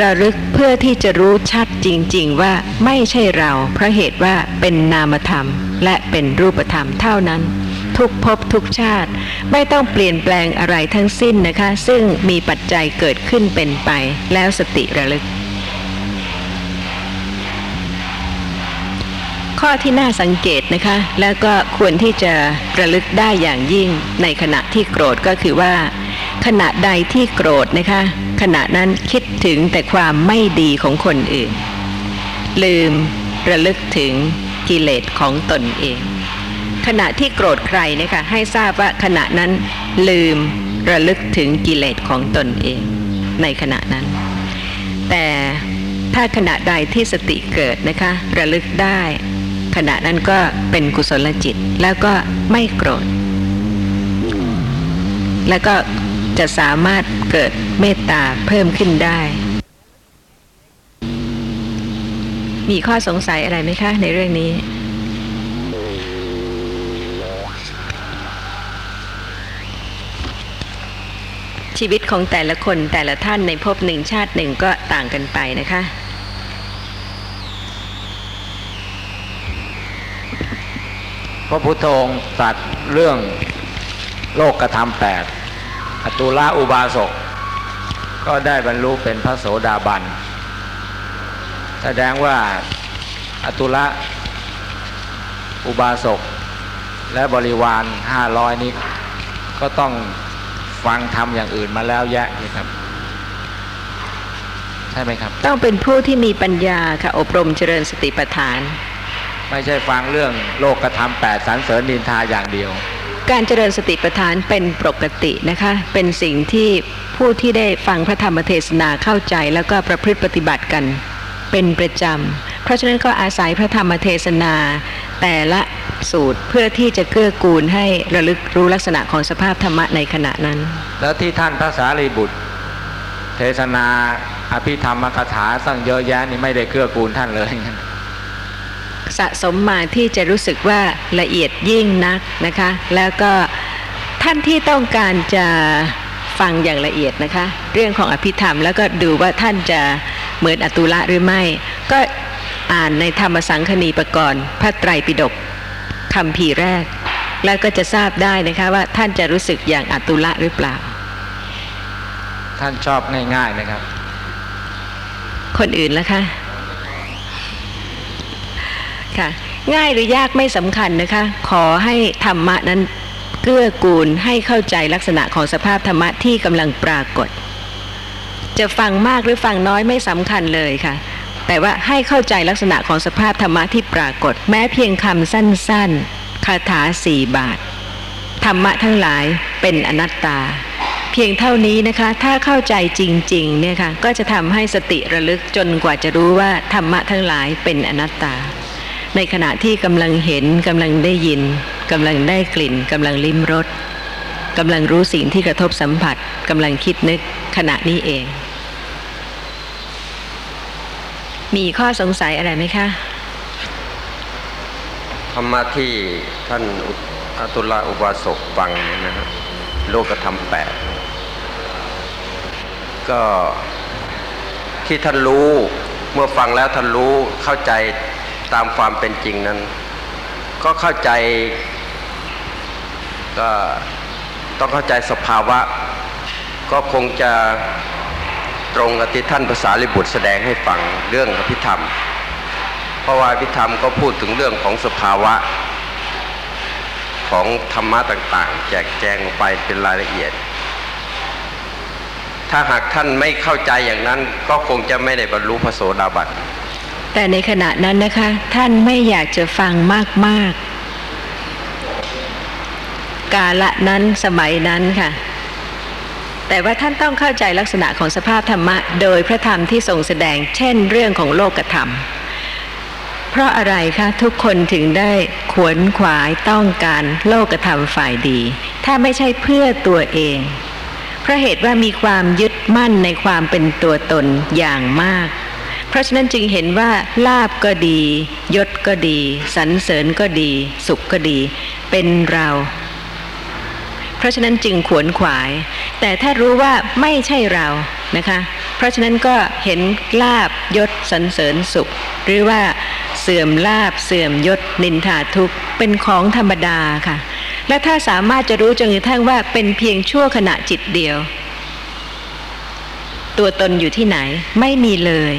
ระลึกเพื่อที่จะรู้ชัดจริง ๆ ว่าไม่ใช่เรา เพราะเหตุว่าเป็นนามธรรม และเป็นรูปธรรมเท่านั้น ทุกภพทุกชาติ ไม่ต้องเปลี่ยนแปลงอะไรทั้งสิ้นนะคะ ซึ่งมีปัจจัยเกิดขึ้นเป็นไป แล้วสติระลึก ข้อที่น่าสังเกตนะคะ แล้วก็ควรที่จะระลึกได้อย่างยิ่งในขณะที่โกรธก็คือว่า ขณะใดที่โกรธนะคะ ขณะนั้นคิดถึงแต่ความไม่ดีของคนอื่น ลืมระลึกถึงกิเลสของตนเอง ขณะที่โกรธใครนะคะให้ทราบว่าขณะนั้นลืมระลึกถึงกิเลสของตนเอง ในขณะนั้น แต่ถ้าขณะใดที่สติเกิดนะคะ ระลึกได้ ขณะนั้นก็เป็นกุศลจิตแล้วก็ไม่โกรธ แล้วก็ จะสามารถเกิดเมตตาเพิ่มขึ้นได้ มีข้อสงสัยอะไรไหมคะ ในเรื่องนี้ ชีวิตของแต่ละคนแต่ละท่านในภพหนึ่งชาติหนึ่งก็ต่างกันไปนะคะพระพุทธองค์ตรัสเรื่องโลกกระทำแปด อตุละอุบาสก ก็ได้บรรลุเป็นพระโสดาบัน แสดงว่าอตุละอุบาสก และบริวารห้าร้อยนี้ ก็ต้องฟังทำอย่างอื่นมาแล้วแยะนี่ครับใช่ไหมครับ ต้องเป็นผู้ที่มีปัญญาค่ะ อบรมเจริญสติปัฏฐาน ไม่ใช่ฟังเรื่องโลกกระทำแปดสรรเสริญนินทาอย่างเดียว การเจริญสติปัฏฐานเป็นปกตินะคะ เป็นสิ่งที่ผู้ที่ได้ฟังพระธรรมเทศนาเข้าใจแล้วก็ประพฤติปฏิบัติกันเป็นประจำ เพราะฉะนั้นก็อาศัยพระธรรมเทศนาแต่ละสูตรเพื่อที่จะเกื้อกูลให้ระลึกรู้ลักษณะของสภาพธรรมะในขณะนั้น แล้วที่ท่านพระสารีบุตร เทศนาอภิธรรมกถาสั่งเยอะแยะนี่ไม่ได้เกื้อกูลท่านเลย สะสมมาที่จะรู้สึกว่าละเอียดยิ่งนักนะคะ แล้วก็ท่านที่ต้องการจะฟังอย่างละเอียดนะคะ เรื่องของอภิธรรมแล้วก็ดูว่าท่านจะเหมือนอตุละหรือไม่ ก็อ่านในธรรมสังคณีปกรณ์พระไตรปิฎกคำพีร์แรก แล้วก็จะทราบได้นะคะว่าท่านจะรู้สึกอย่างอตุละหรือเปล่า ท่านชอบง่ายๆนะครับ คนอื่นแล้วคะ ค่ะ ง่ายหรือยากไม่สำคัญนะคะ ขอให้ธรรมะนั้นเกื้อกูลให้เข้าใจลักษณะของสภาพธรรมะที่กำลังปรากฏ จะฟังมากหรือฟังน้อยไม่สำคัญเลยค่ะ แต่ว่าให้เข้าใจลักษณะของสภาพธรรมะที่ปรากฏ แม้เพียงคำสั้นๆคาถาสี่บาท ธรรมะทั้งหลายเป็นอนัตตา เพียงเท่านี้นะคะ ถ้าเข้าใจจริงๆเนี่ยค่ะก็จะทำให้สติระลึกจนกว่าจะรู้ว่าธรรมะทั้งหลายเป็นอนัตตา ในขณะที่กำลังเห็นกำลังได้ยินกำลังได้กลิ่นกำลังลิ้มรสกำลังรู้สิ่งที่กระทบสัมผัสกำลังคิดนึกขณะนี้เอง มีข้อสงสัยอะไรไหมคะ ธรรมะที่ท่านอุตุลาอุบาสกฟังเนี่ยนะฮะโลกธรรมแปดก็ที่ท่านรู้เมื่อฟังแล้วท่านรู้เข้าใจ ตามความเป็นจริงนั้น ก็เข้าใจก็ต้องเข้าใจสภาวะ ก็คงจะตรงกับที่ท่านภาษาลิบุตรแสดงให้ฟังเรื่องอภิธรรม เพราะว่าอภิธรรมก็พูดถึงเรื่องของสภาวะ ของธรรมะต่างๆ แจกแจงไปเป็นรายละเอียด ถ้าหากท่านไม่เข้าใจอย่างนั้นก็คงจะไม่ได้บรรลุพระโสดาบัน แต่ในขณะนั้นนะคะ ท่านไม่อยากจะฟังมาก ๆ กาละนั้นสมัยนั้นค่ะ แต่ว่าท่านต้องเข้าใจลักษณะของสภาพธรรมะ โดยพระธรรมที่ทรงแสดง เช่น เรื่องของโลกธรรม เพราะอะไรคะทุกคนถึงได้ขวนขวายต้องการโลกธรรมฝ่ายดี ถ้าไม่ใช่เพื่อตัวเองเพราะเหตุว่ามีความยึดมั่นในความเป็นตัวตนอย่างมาก เพราะฉะนั้นจึงเห็นว่าลาบก็ดี ยศก็ดีสรรเสริญก็ดี สุขก็ดี เป็นเรา เพราะฉะนั้นจึงขวนขวาย แต่ถ้ารู้ว่าไม่ใช่เรานะคะ เพราะฉะนั้นก็เห็นลาบยศสรรเสริญสุข หรือว่าเสื่อมลาบเสื่อมยศนินทาทุกเป็นของธรรมดาค่ะ และถ้าสามารถจะรู้จนกระทั่งว่าเป็นเพียงชั่วขณะจิตเดียว ตัวตนอยู่ที่ไหนไม่มีเลย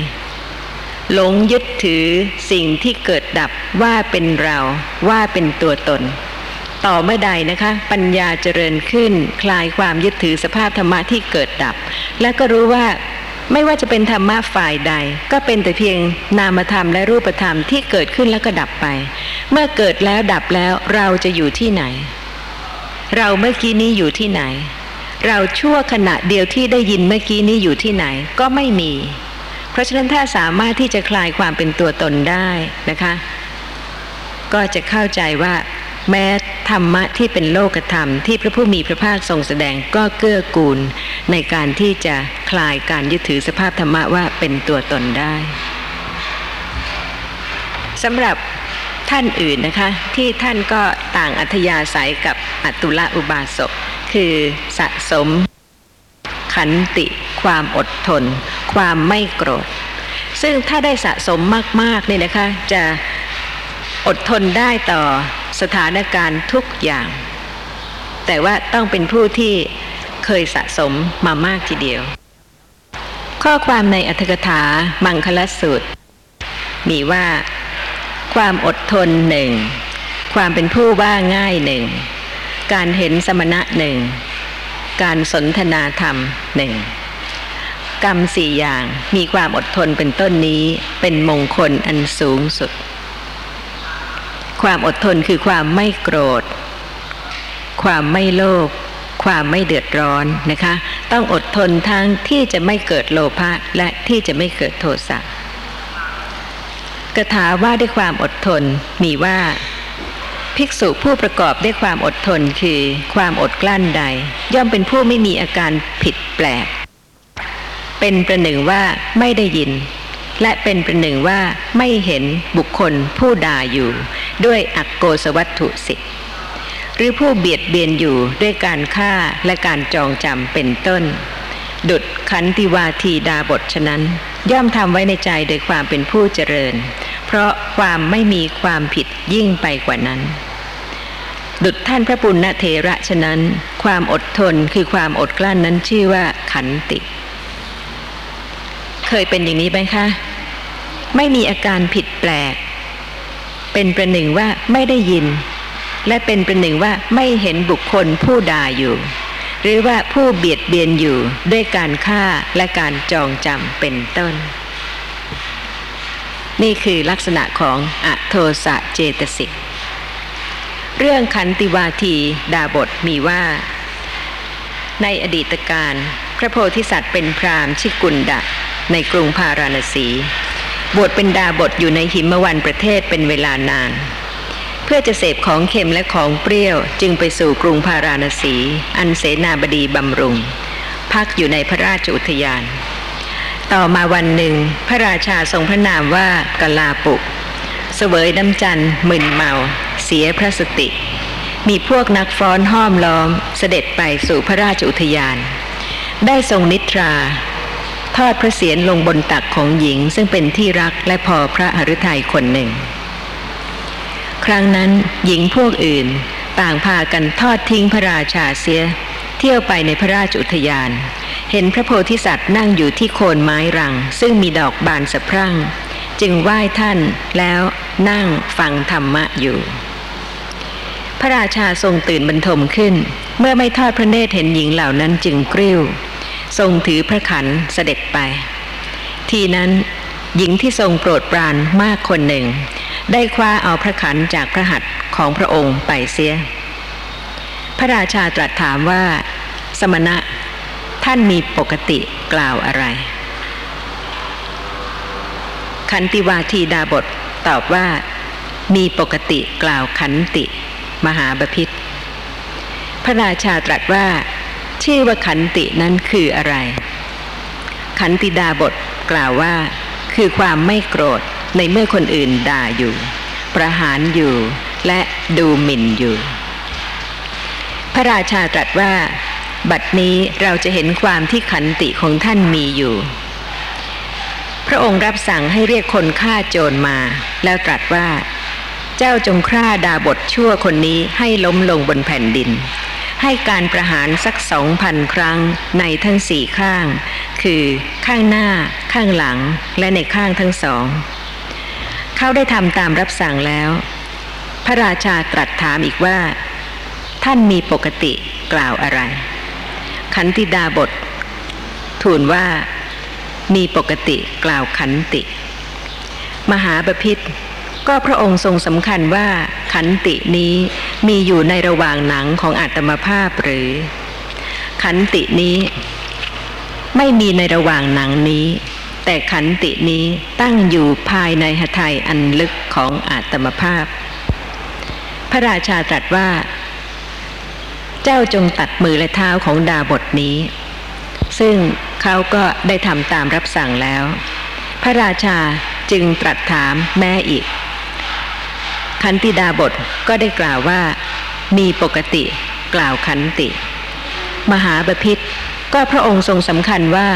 หลงยึดถือสิ่งที่เกิดดับว่าเป็นเราว่าเป็นตัวตน ต่อเมื่อใดนะคะ ปัญญาเจริญขึ้น คลายความยึดถือสภาพธรรมะที่เกิดดับ และก็รู้ว่าไม่ว่าจะเป็นธรรมะฝ่ายใด ก็เป็นแต่เพียงนามธรรมและรูปธรรมที่เกิดขึ้นแล้วก็ดับไป เมื่อเกิดแล้วดับแล้วเราจะอยู่ที่ไหน เราเมื่อกี้นี้อยู่ที่ไหน เราชั่วขณะเดียวที่ได้ยินเมื่อกี้นี้อยู่ที่ไหนก็ไม่มี เพราะฉะนั้นถ้าสามารถที่จะคลายความเป็นตัวตนได้นะคะ ก็จะเข้าใจว่าแม้ธรรมะที่เป็นโลกธรรมที่พระผู้มีพระภาคทรงแสดงก็เกื้อกูล ในการที่จะคลายการยึดถือสภาพธรรมะว่าเป็นตัวตนได้สำหรับท่านอื่นนะคะ ที่ท่านก็ต่างอัธยาศัยกับอัตุละอุบาสกคือสะสม ขันติ ความอดทน ความไม่โกรธ ซึ่งถ้าได้สะสมมากๆนี่นะคะ จะอดทนได้ต่อสถานการณ์ทุกอย่าง แต่ว่าต้องเป็นผู้ที่เคยสะสมมามากทีเดียว ข้อความในอัธกถามังคลสูตร มีว่า ความอดทนหนึ่งความเป็นผู้ว่าง่ายหนึ่งการเห็นสมณะหนึ่ง การสนทนาธรรมหนึ่งกรรมสี่อย่างมีความอดทนเป็นต้นนี้เป็นมงคลอันสูงสุด ความอดทนคือความไม่โกรธ ความไม่โลภความไม่เดือดร้อนนะคะ ต้องอดทนทั้งที่จะไม่เกิดโลภะและที่จะไม่เกิดโทสะกถาว่าด้วยความอดทนมีว่า ภิกษุผู้ประกอบด้วยความอดทนคือความอดกลั้นใด ย่อมเป็นผู้ไม่มีอาการผิดแปลก เป็นประหนึ่งว่าไม่ได้ยิน และเป็นประหนึ่งว่าไม่เห็นบุคคลผู้ด่าอยู่ด้วยอักโกสวัตถุสิทธิ์หรือผู้เบียดเบียนอยู่ด้วยการฆ่าและการจองจำเป็นต้น ดุดขันติวาทีดาบทฉะนั้น ย่อมทำไว้ในใจโดยความเป็นผู้เจริญ เพราะความไม่มีความผิดยิ่งไปกว่านั้น ดุดท่านพระปุณณเถระฉะนั้น ความอดทนคือความอดกลั้นนั้นชื่อว่าขันติ เคยเป็นอย่างนี้ไหมคะ ไม่มีอาการผิดแปลก เป็นประหนึ่งว่าไม่ได้ยิน และเป็นประหนึ่งว่าไม่เห็นบุคคลผู้ด่าอยู่ หรือว่าผู้เบียดเบียนอยู่ด้วยการฆ่าและการจองจำเป็นต้น นี่คือลักษณะของอโทสะเจตสิก เรื่องขันติวาทีดาบทมีว่า ในอดีตการพระโพธิสัตว์เป็นพราหมณ์ชิกุลดะ ในกรุงพาราณสีบวชเป็นดาบทอยู่ในหิมวันประเทศเป็นเวลานาน เพื่อจะเสพของเค็มและของเปรี้ยวจึงไปสู่กรุงพาราณสี อันเสนาบดีบำรุง พักอยู่ในพระราชอุทยาน ต่อมาวันหนึ่ง พระราชาทรงพระนามว่ากลาปุกเสวยน้ำจันทร์มึนเมา เสียพระสติ มีพวกนักฟ้อนห้อมล้อมเสด็จไปสู่พระราชอุทยาน ได้ทรงนิทรา ทอดพระเศียรลงบนตักของหญิงซึ่งเป็นที่รักและพอพระหฤทัยคนหนึ่ง ครั้งนั้นหญิงพวกอื่นต่างพากันทอดทิ้งพระราชาเสีย เที่ยวไปในพระราชอุทยาน เห็นพระโพธิสัตว์นั่งอยู่ที่โคนไม้รัง ซึ่งมีดอกบานสะพรั่ง จึงไหว้ท่านแล้วนั่งฟังธรรมะอยู่ พระราชาทรงตื่นบรรทมขึ้น เมื่อไม่ทอดพระเนตรเห็นหญิงเหล่านั้นจึงกริ้ว ทรงถือพระขันเสด็จไป ทีนั้นหญิงที่ทรงโปรดปรานมากคนหนึ่ง ได้คว้าเอาพระขันจากพระหัตถ์ของพระองค์ไปเสีย พระราชาตรัสถามว่า สมณะ ท่านมีปกติกล่าวอะไร ขันติวาทีดาบทตอบว่า มีปกติกล่าวขันติ มหาบพิษพระราชาตรัสว่า ชื่อว่าขันตินั้นคืออะไร ขันติดาบทกล่าวว่า คือความไม่โกรธในเมื่อคนอื่นด่าอยู่ ประหารอยู่และดูหมิ่นอยู่ พระราชาตรัสว่า บัดนี้เราจะเห็นความที่ขันติของท่านมีอยู่ พระองค์รับสั่งให้เรียกคนฆ่าโจรมา แล้วตรัสว่า เจ้าจงฆ่าดาบทชั่วคนนี้ให้ล้มลงบนแผ่นดิน ให้การประหารสักสองพันครั้งในทั้งสี่ข้าง คือข้างหน้า ข้างหลังและในข้างทั้งสอง เขาได้ทำตามรับสั่งแล้ว พระราชาตรัสถามอีกว่า ท่านมีปกติกล่าวอะไร ขันติดาบท ทูลว่ามีปกติกล่าวขันติ มหาบพิษก็พระองค์ทรงสำคัญว่าขันตินี้มีอยู่ในระหว่างหนังของอาตมภาพหรือ ขันตินี้ ไม่มีในระหว่างหนังนี้ แต่ขันตินี้ตั้งอยู่ภายในหทัยอันลึกของอาตมภาพ พระราชาตรัสว่า เจ้าจงตัดมือและเท้าของดาบทนี้ ซึ่งเขาก็ได้ทำตามรับสั่งแล้ว พระราชาจึงตรัสถามแม่อีกขันติดาบทก็ได้กล่าวว่า มีปกติกล่าวขันติ มหาบพิษก็พระองค์ทรงสำคัญว่า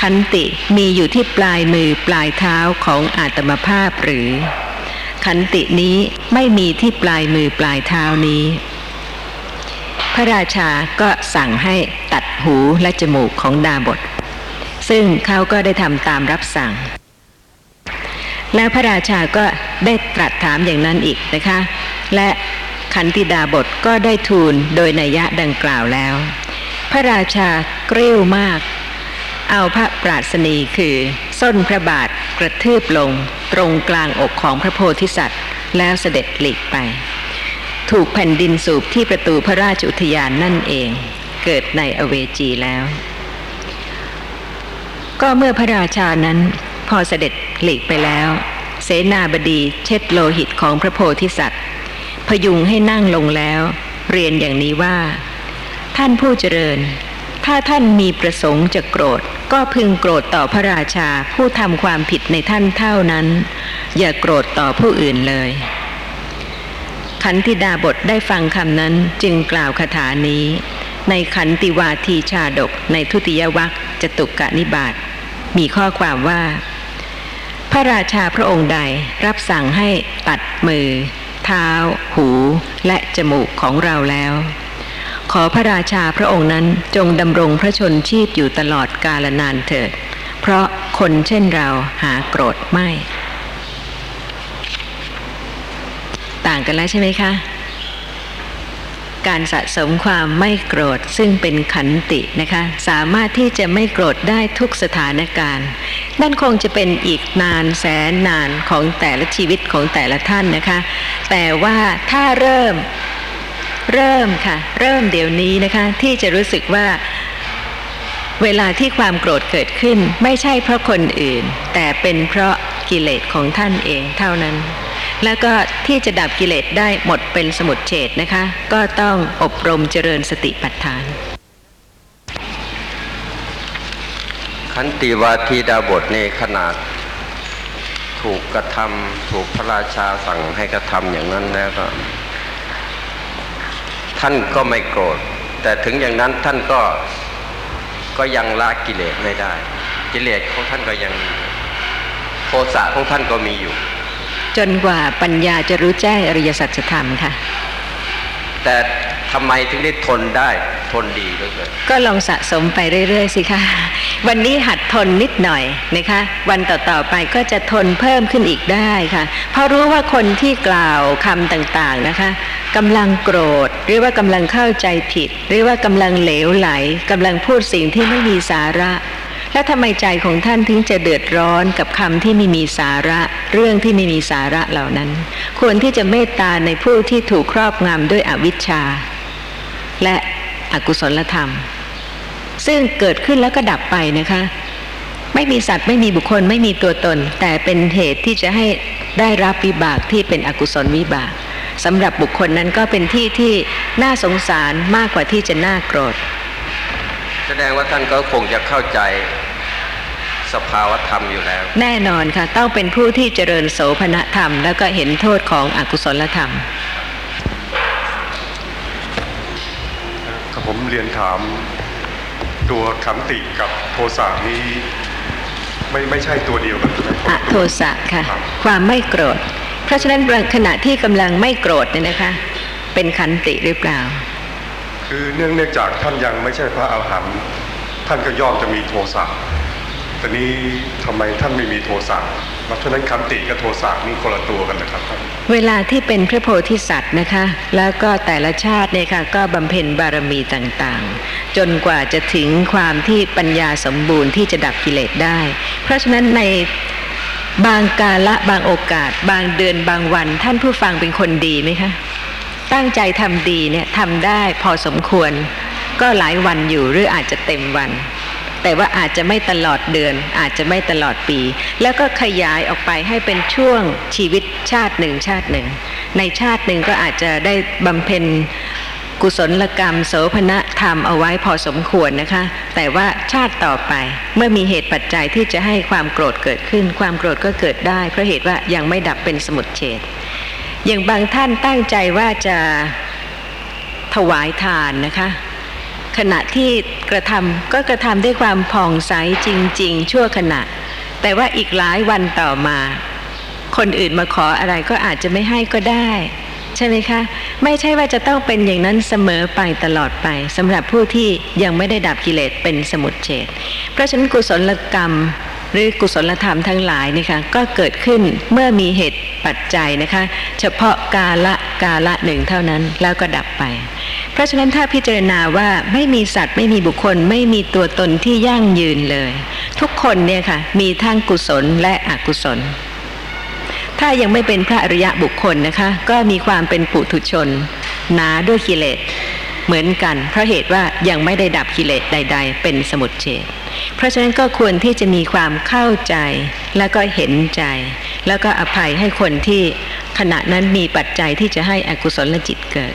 ขันติมีอยู่ที่ปลายมือปลายเท้าของอาตมภาพหรือ ขันตินี้ไม่มีที่ปลายมือปลายเท้านี้ พระราชาก็สั่งให้ตัดหูและจมูกของดาบท ซึ่งเขาก็ได้ทำตามรับสั่ง แล้วพระราชาก็ได้ตรัสถามอย่างนั้นอีกนะคะ และขันติดาบทก็ได้ทูลโดยนัยยะดังกล่าวแล้ว พระราชากริ้วมาก เอาพระปราศนีคือส้นพระบาทกระทืบลง ตรงกลางอกของพระโพธิสัตว์ แล้วเสด็จหลีกไป ถูกแผ่นดินสูบที่ประตูพระราชอุทยานนั่นเอง เกิดในอเวจีแล้ว ก็เมื่อพระราชานั้นพอเสด็จหลีกไปแล้ว เสนาบดีเช็ดโลหิตของพระโพธิสัตว์ พยุงให้นั่งลงแล้ว เรียนอย่างนี้ว่า ท่านผู้เจริญ ถ้าท่านมีประสงค์จะโกรธ ก็พึงโกรธต่อพระราชาผู้ทำความผิดในท่านเท่านั้น อย่าโกรธต่อผู้อื่นเลย ขันธิดาบทได้ฟังคำนั้นจึงกล่าวคาถานี้ ในขันติวาทีชาดกในทุติยวัคจตุกะนิบาตมีข้อความว่า พระราชาพระองค์ใดรับสั่งให้ตัดมือ เท้า หู และจมูกของเราแล้ว ขอพระราชาพระองค์นั้นจงดำรงพระชนชีพอยู่ตลอดกาลนานเถิด เพราะคนเช่นเราหาโกรธไม่ ต่างกันแล้วใช่ไหมคะ การสะสมความไม่โกรธซึ่งเป็นขันตินะคะ สามารถที่จะไม่โกรธได้ทุกสถานการณ์นั่นคงจะเป็นอีกนานแสนนานของแต่ละชีวิตของแต่ละท่านนะคะ แต่ว่าถ้าเริ่มเริ่มค่ะ เริ่มเดี๋ยวนี้นะคะ ที่จะรู้สึกว่าเวลาที่ความโกรธเกิดขึ้น ไม่ใช่เพราะคนอื่น แต่เป็นเพราะกิเลสของท่านเองเท่านั้น แล้วก็ที่จะดับกิเลสได้หมดเป็นสมุดเฉดนะคะ ก็ต้องอบรมเจริญสติปัฏฐาน ขันติวาทีดาบทในขนาด ถูกกระทำถูกพระราชาสั่งให้กระทำอย่างนั้นแล้วก็ ท่านก็ไม่โกรธ แต่ถึงอย่างนั้นท่านก็ก็ยังละกิเลสไม่ได้ กิเลสของท่านก็ยังโทสะของท่านก็มีอยู่ จนกว่าปัญญาจะรู้แจ้งอริยสัจธรรมค่ะ แต่ทำไมถึงได้ทนได้ทนดีเหลยเกินก็ลองสะสมไปเรื่อยๆสิคะวันนี้หัดทนนิดหน่อยนะคะ วันต่อๆไปก็จะทนเพิ่มขึ้นอีกได้ค่ะ เพราะรู้ว่าคนที่กล่าวคำต่างๆนะคะกำลังโกรธ หรือว่ากำลังเข้าใจผิด หรือว่ากำลังเหลวไหลกำลังพูดสิ่งที่ไม่มีสาระ แล้วทำไมใจของท่านถึงจะเดือดร้อนกับคำที่ไม่มีสาระเรื่องที่ไม่มีสาระเหล่านั้น ควรที่จะเมตตาในผู้ที่ถูกครอบงำด้วยอวิชชา และอกุศลธรรม ซึ่งเกิดขึ้นแล้วก็ดับไปนะคะ ไม่มีสัตว์ไม่มีบุคคลไม่มีตัวตน แต่เป็นเหตุที่จะให้ได้รับวิบากที่เป็นอกุศลวิบากสำหรับบุคคลนั้นก็เป็นที่ที่น่าสงสารมากกว่าที่จะน่าโกรธ แสดงว่าท่านก็คงจะเข้าใจสภาวธรรมอยู่แล้ว แน่นอนค่ะ ต้องเป็นผู้ที่เจริญโสภณธรรม แล้วก็เห็นโทษของอกุศลธรรมครับผมเรียนถามตัวขันติกับโทสะนี้ไม่ไม่ใช่ตัวเดียวกันใช่ไหมอโทสะค่ะ ความไม่โกรธ เพราะฉะนั้นขณะที่กำลังไม่โกรธเนี่ยนะคะ เป็นขันติหรือเปล่า คือเนื่องเนื่องจากท่านยังไม่ใช่พระอาหารหันต์ท่านก็ย่อมจะมีโทสะแต่นี้ทำไมท่านไม่มีโทสะเพราะฉะนั้นขันติกับโทสะนี่คนละตัวกันนะครับท่านเวลาที่เป็นพระโพธิสัตว์นะคะ แล้วก็แต่ละชาติเนี่ยค่ะก็บำเพ็ญบารมีต่างๆ จนกว่าจะถึงความที่ปัญญาสมบูรณ์ที่จะดับกิเลสได้ เพราะฉะนั้นในบางกาละบางโอกาส บางเดือนบางวัน ท่านผู้ฟังเป็นคนดีไหมคะ ตั้งใจทำดีเนี่ยทำได้พอสมควร ก็หลายวันอยู่หรืออาจจะเต็มวัน แต่ว่าอาจจะไม่ตลอดเดือน อาจจะไม่ตลอดปี แล้วก็ขยายออกไปให้เป็นช่วงชีวิตชาติหนึ่งชาติหนึ่ง ในชาติหนึ่งก็อาจจะได้บำเพ็ญกุศลกรรมโสภณธรรมเอาไว้พอสมควรนะคะ แต่ว่าชาติต่อไปเมื่อมีเหตุปัจจัยที่จะให้ความโกรธเกิดขึ้น ความโกรธก็เกิดได้เพราะเหตุว่ายังไม่ดับเป็นสมุดเฉด อย่างบางท่านตั้งใจว่าจะถวายทานนะคะ ขณะที่กระทำก็กระทำด้วยความผ่องใสจริง ๆ ชั่วขณะ แต่ว่าอีกหลายวันต่อมา คนอื่นมาขออะไรก็อาจจะไม่ให้ก็ได้ ใช่ไหมคะ ไม่ใช่ว่าจะต้องเป็นอย่างนั้นเสมอไปตลอดไปสำหรับผู้ที่ยังไม่ได้ดับกิเลสเป็นสมุดเฉดเพราะฉะนั้นกุศลกรรม หรือกุศลธรรมทั้งหลายนี่ค่ะก็เกิดขึ้นเมื่อมีเหตุปัจจัยนะคะ เฉพาะกาละกาละหนึ่งเท่านั้นแล้วก็ดับไป เพราะฉะนั้นถ้าพิจารณาว่าไม่มีสัตว์ไม่มีบุคคล ไม่มีตัวตนที่ยั่งยืนเลย ทุกคนเนี่ยค่ะมีทั้งกุศลและอกุศล ถ้ายังไม่เป็นพระอริยะบุคคลนะคะ ก็มีความเป็นปุถุชน หนาด้วยกิเลสเหมือนกัน เพราะเหตุว่ายังไม่ได้ดับกิเลสใด ๆ เป็นสมุดเฉด เพราะฉะนั้นก็ควรที่จะมีความเข้าใจ แล้วก็เห็นใจ แล้วก็อภัยให้คนที่ขณะนั้นมีปัจจัยที่จะให้อกุศลจิตเกิด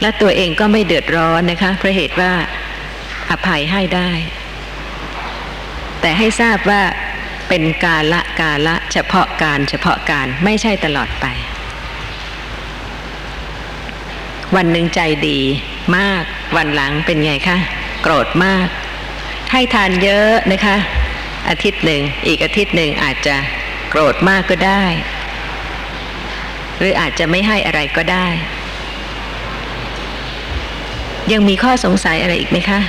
และตัวเองก็ไม่เดือดร้อนนะคะเพราะเหตุว่าอภัยให้ได้ แต่ให้ทราบว่าเป็นกาละกาละเฉพาะการเฉพาะการไม่ใช่ตลอดไป วันหนึ่งใจดีมากวันหลังเป็นไงคะ โกรธมาก ให้ทานเยอะนะคะ อาทิตย์หนึ่ง อีกอาทิตย์หนึ่งอาจจะโกรธมากก็ได้ หรืออาจจะไม่ให้อะไรก็ได้ ยังมีข้อสงสัยอะไรอีกไหมคะ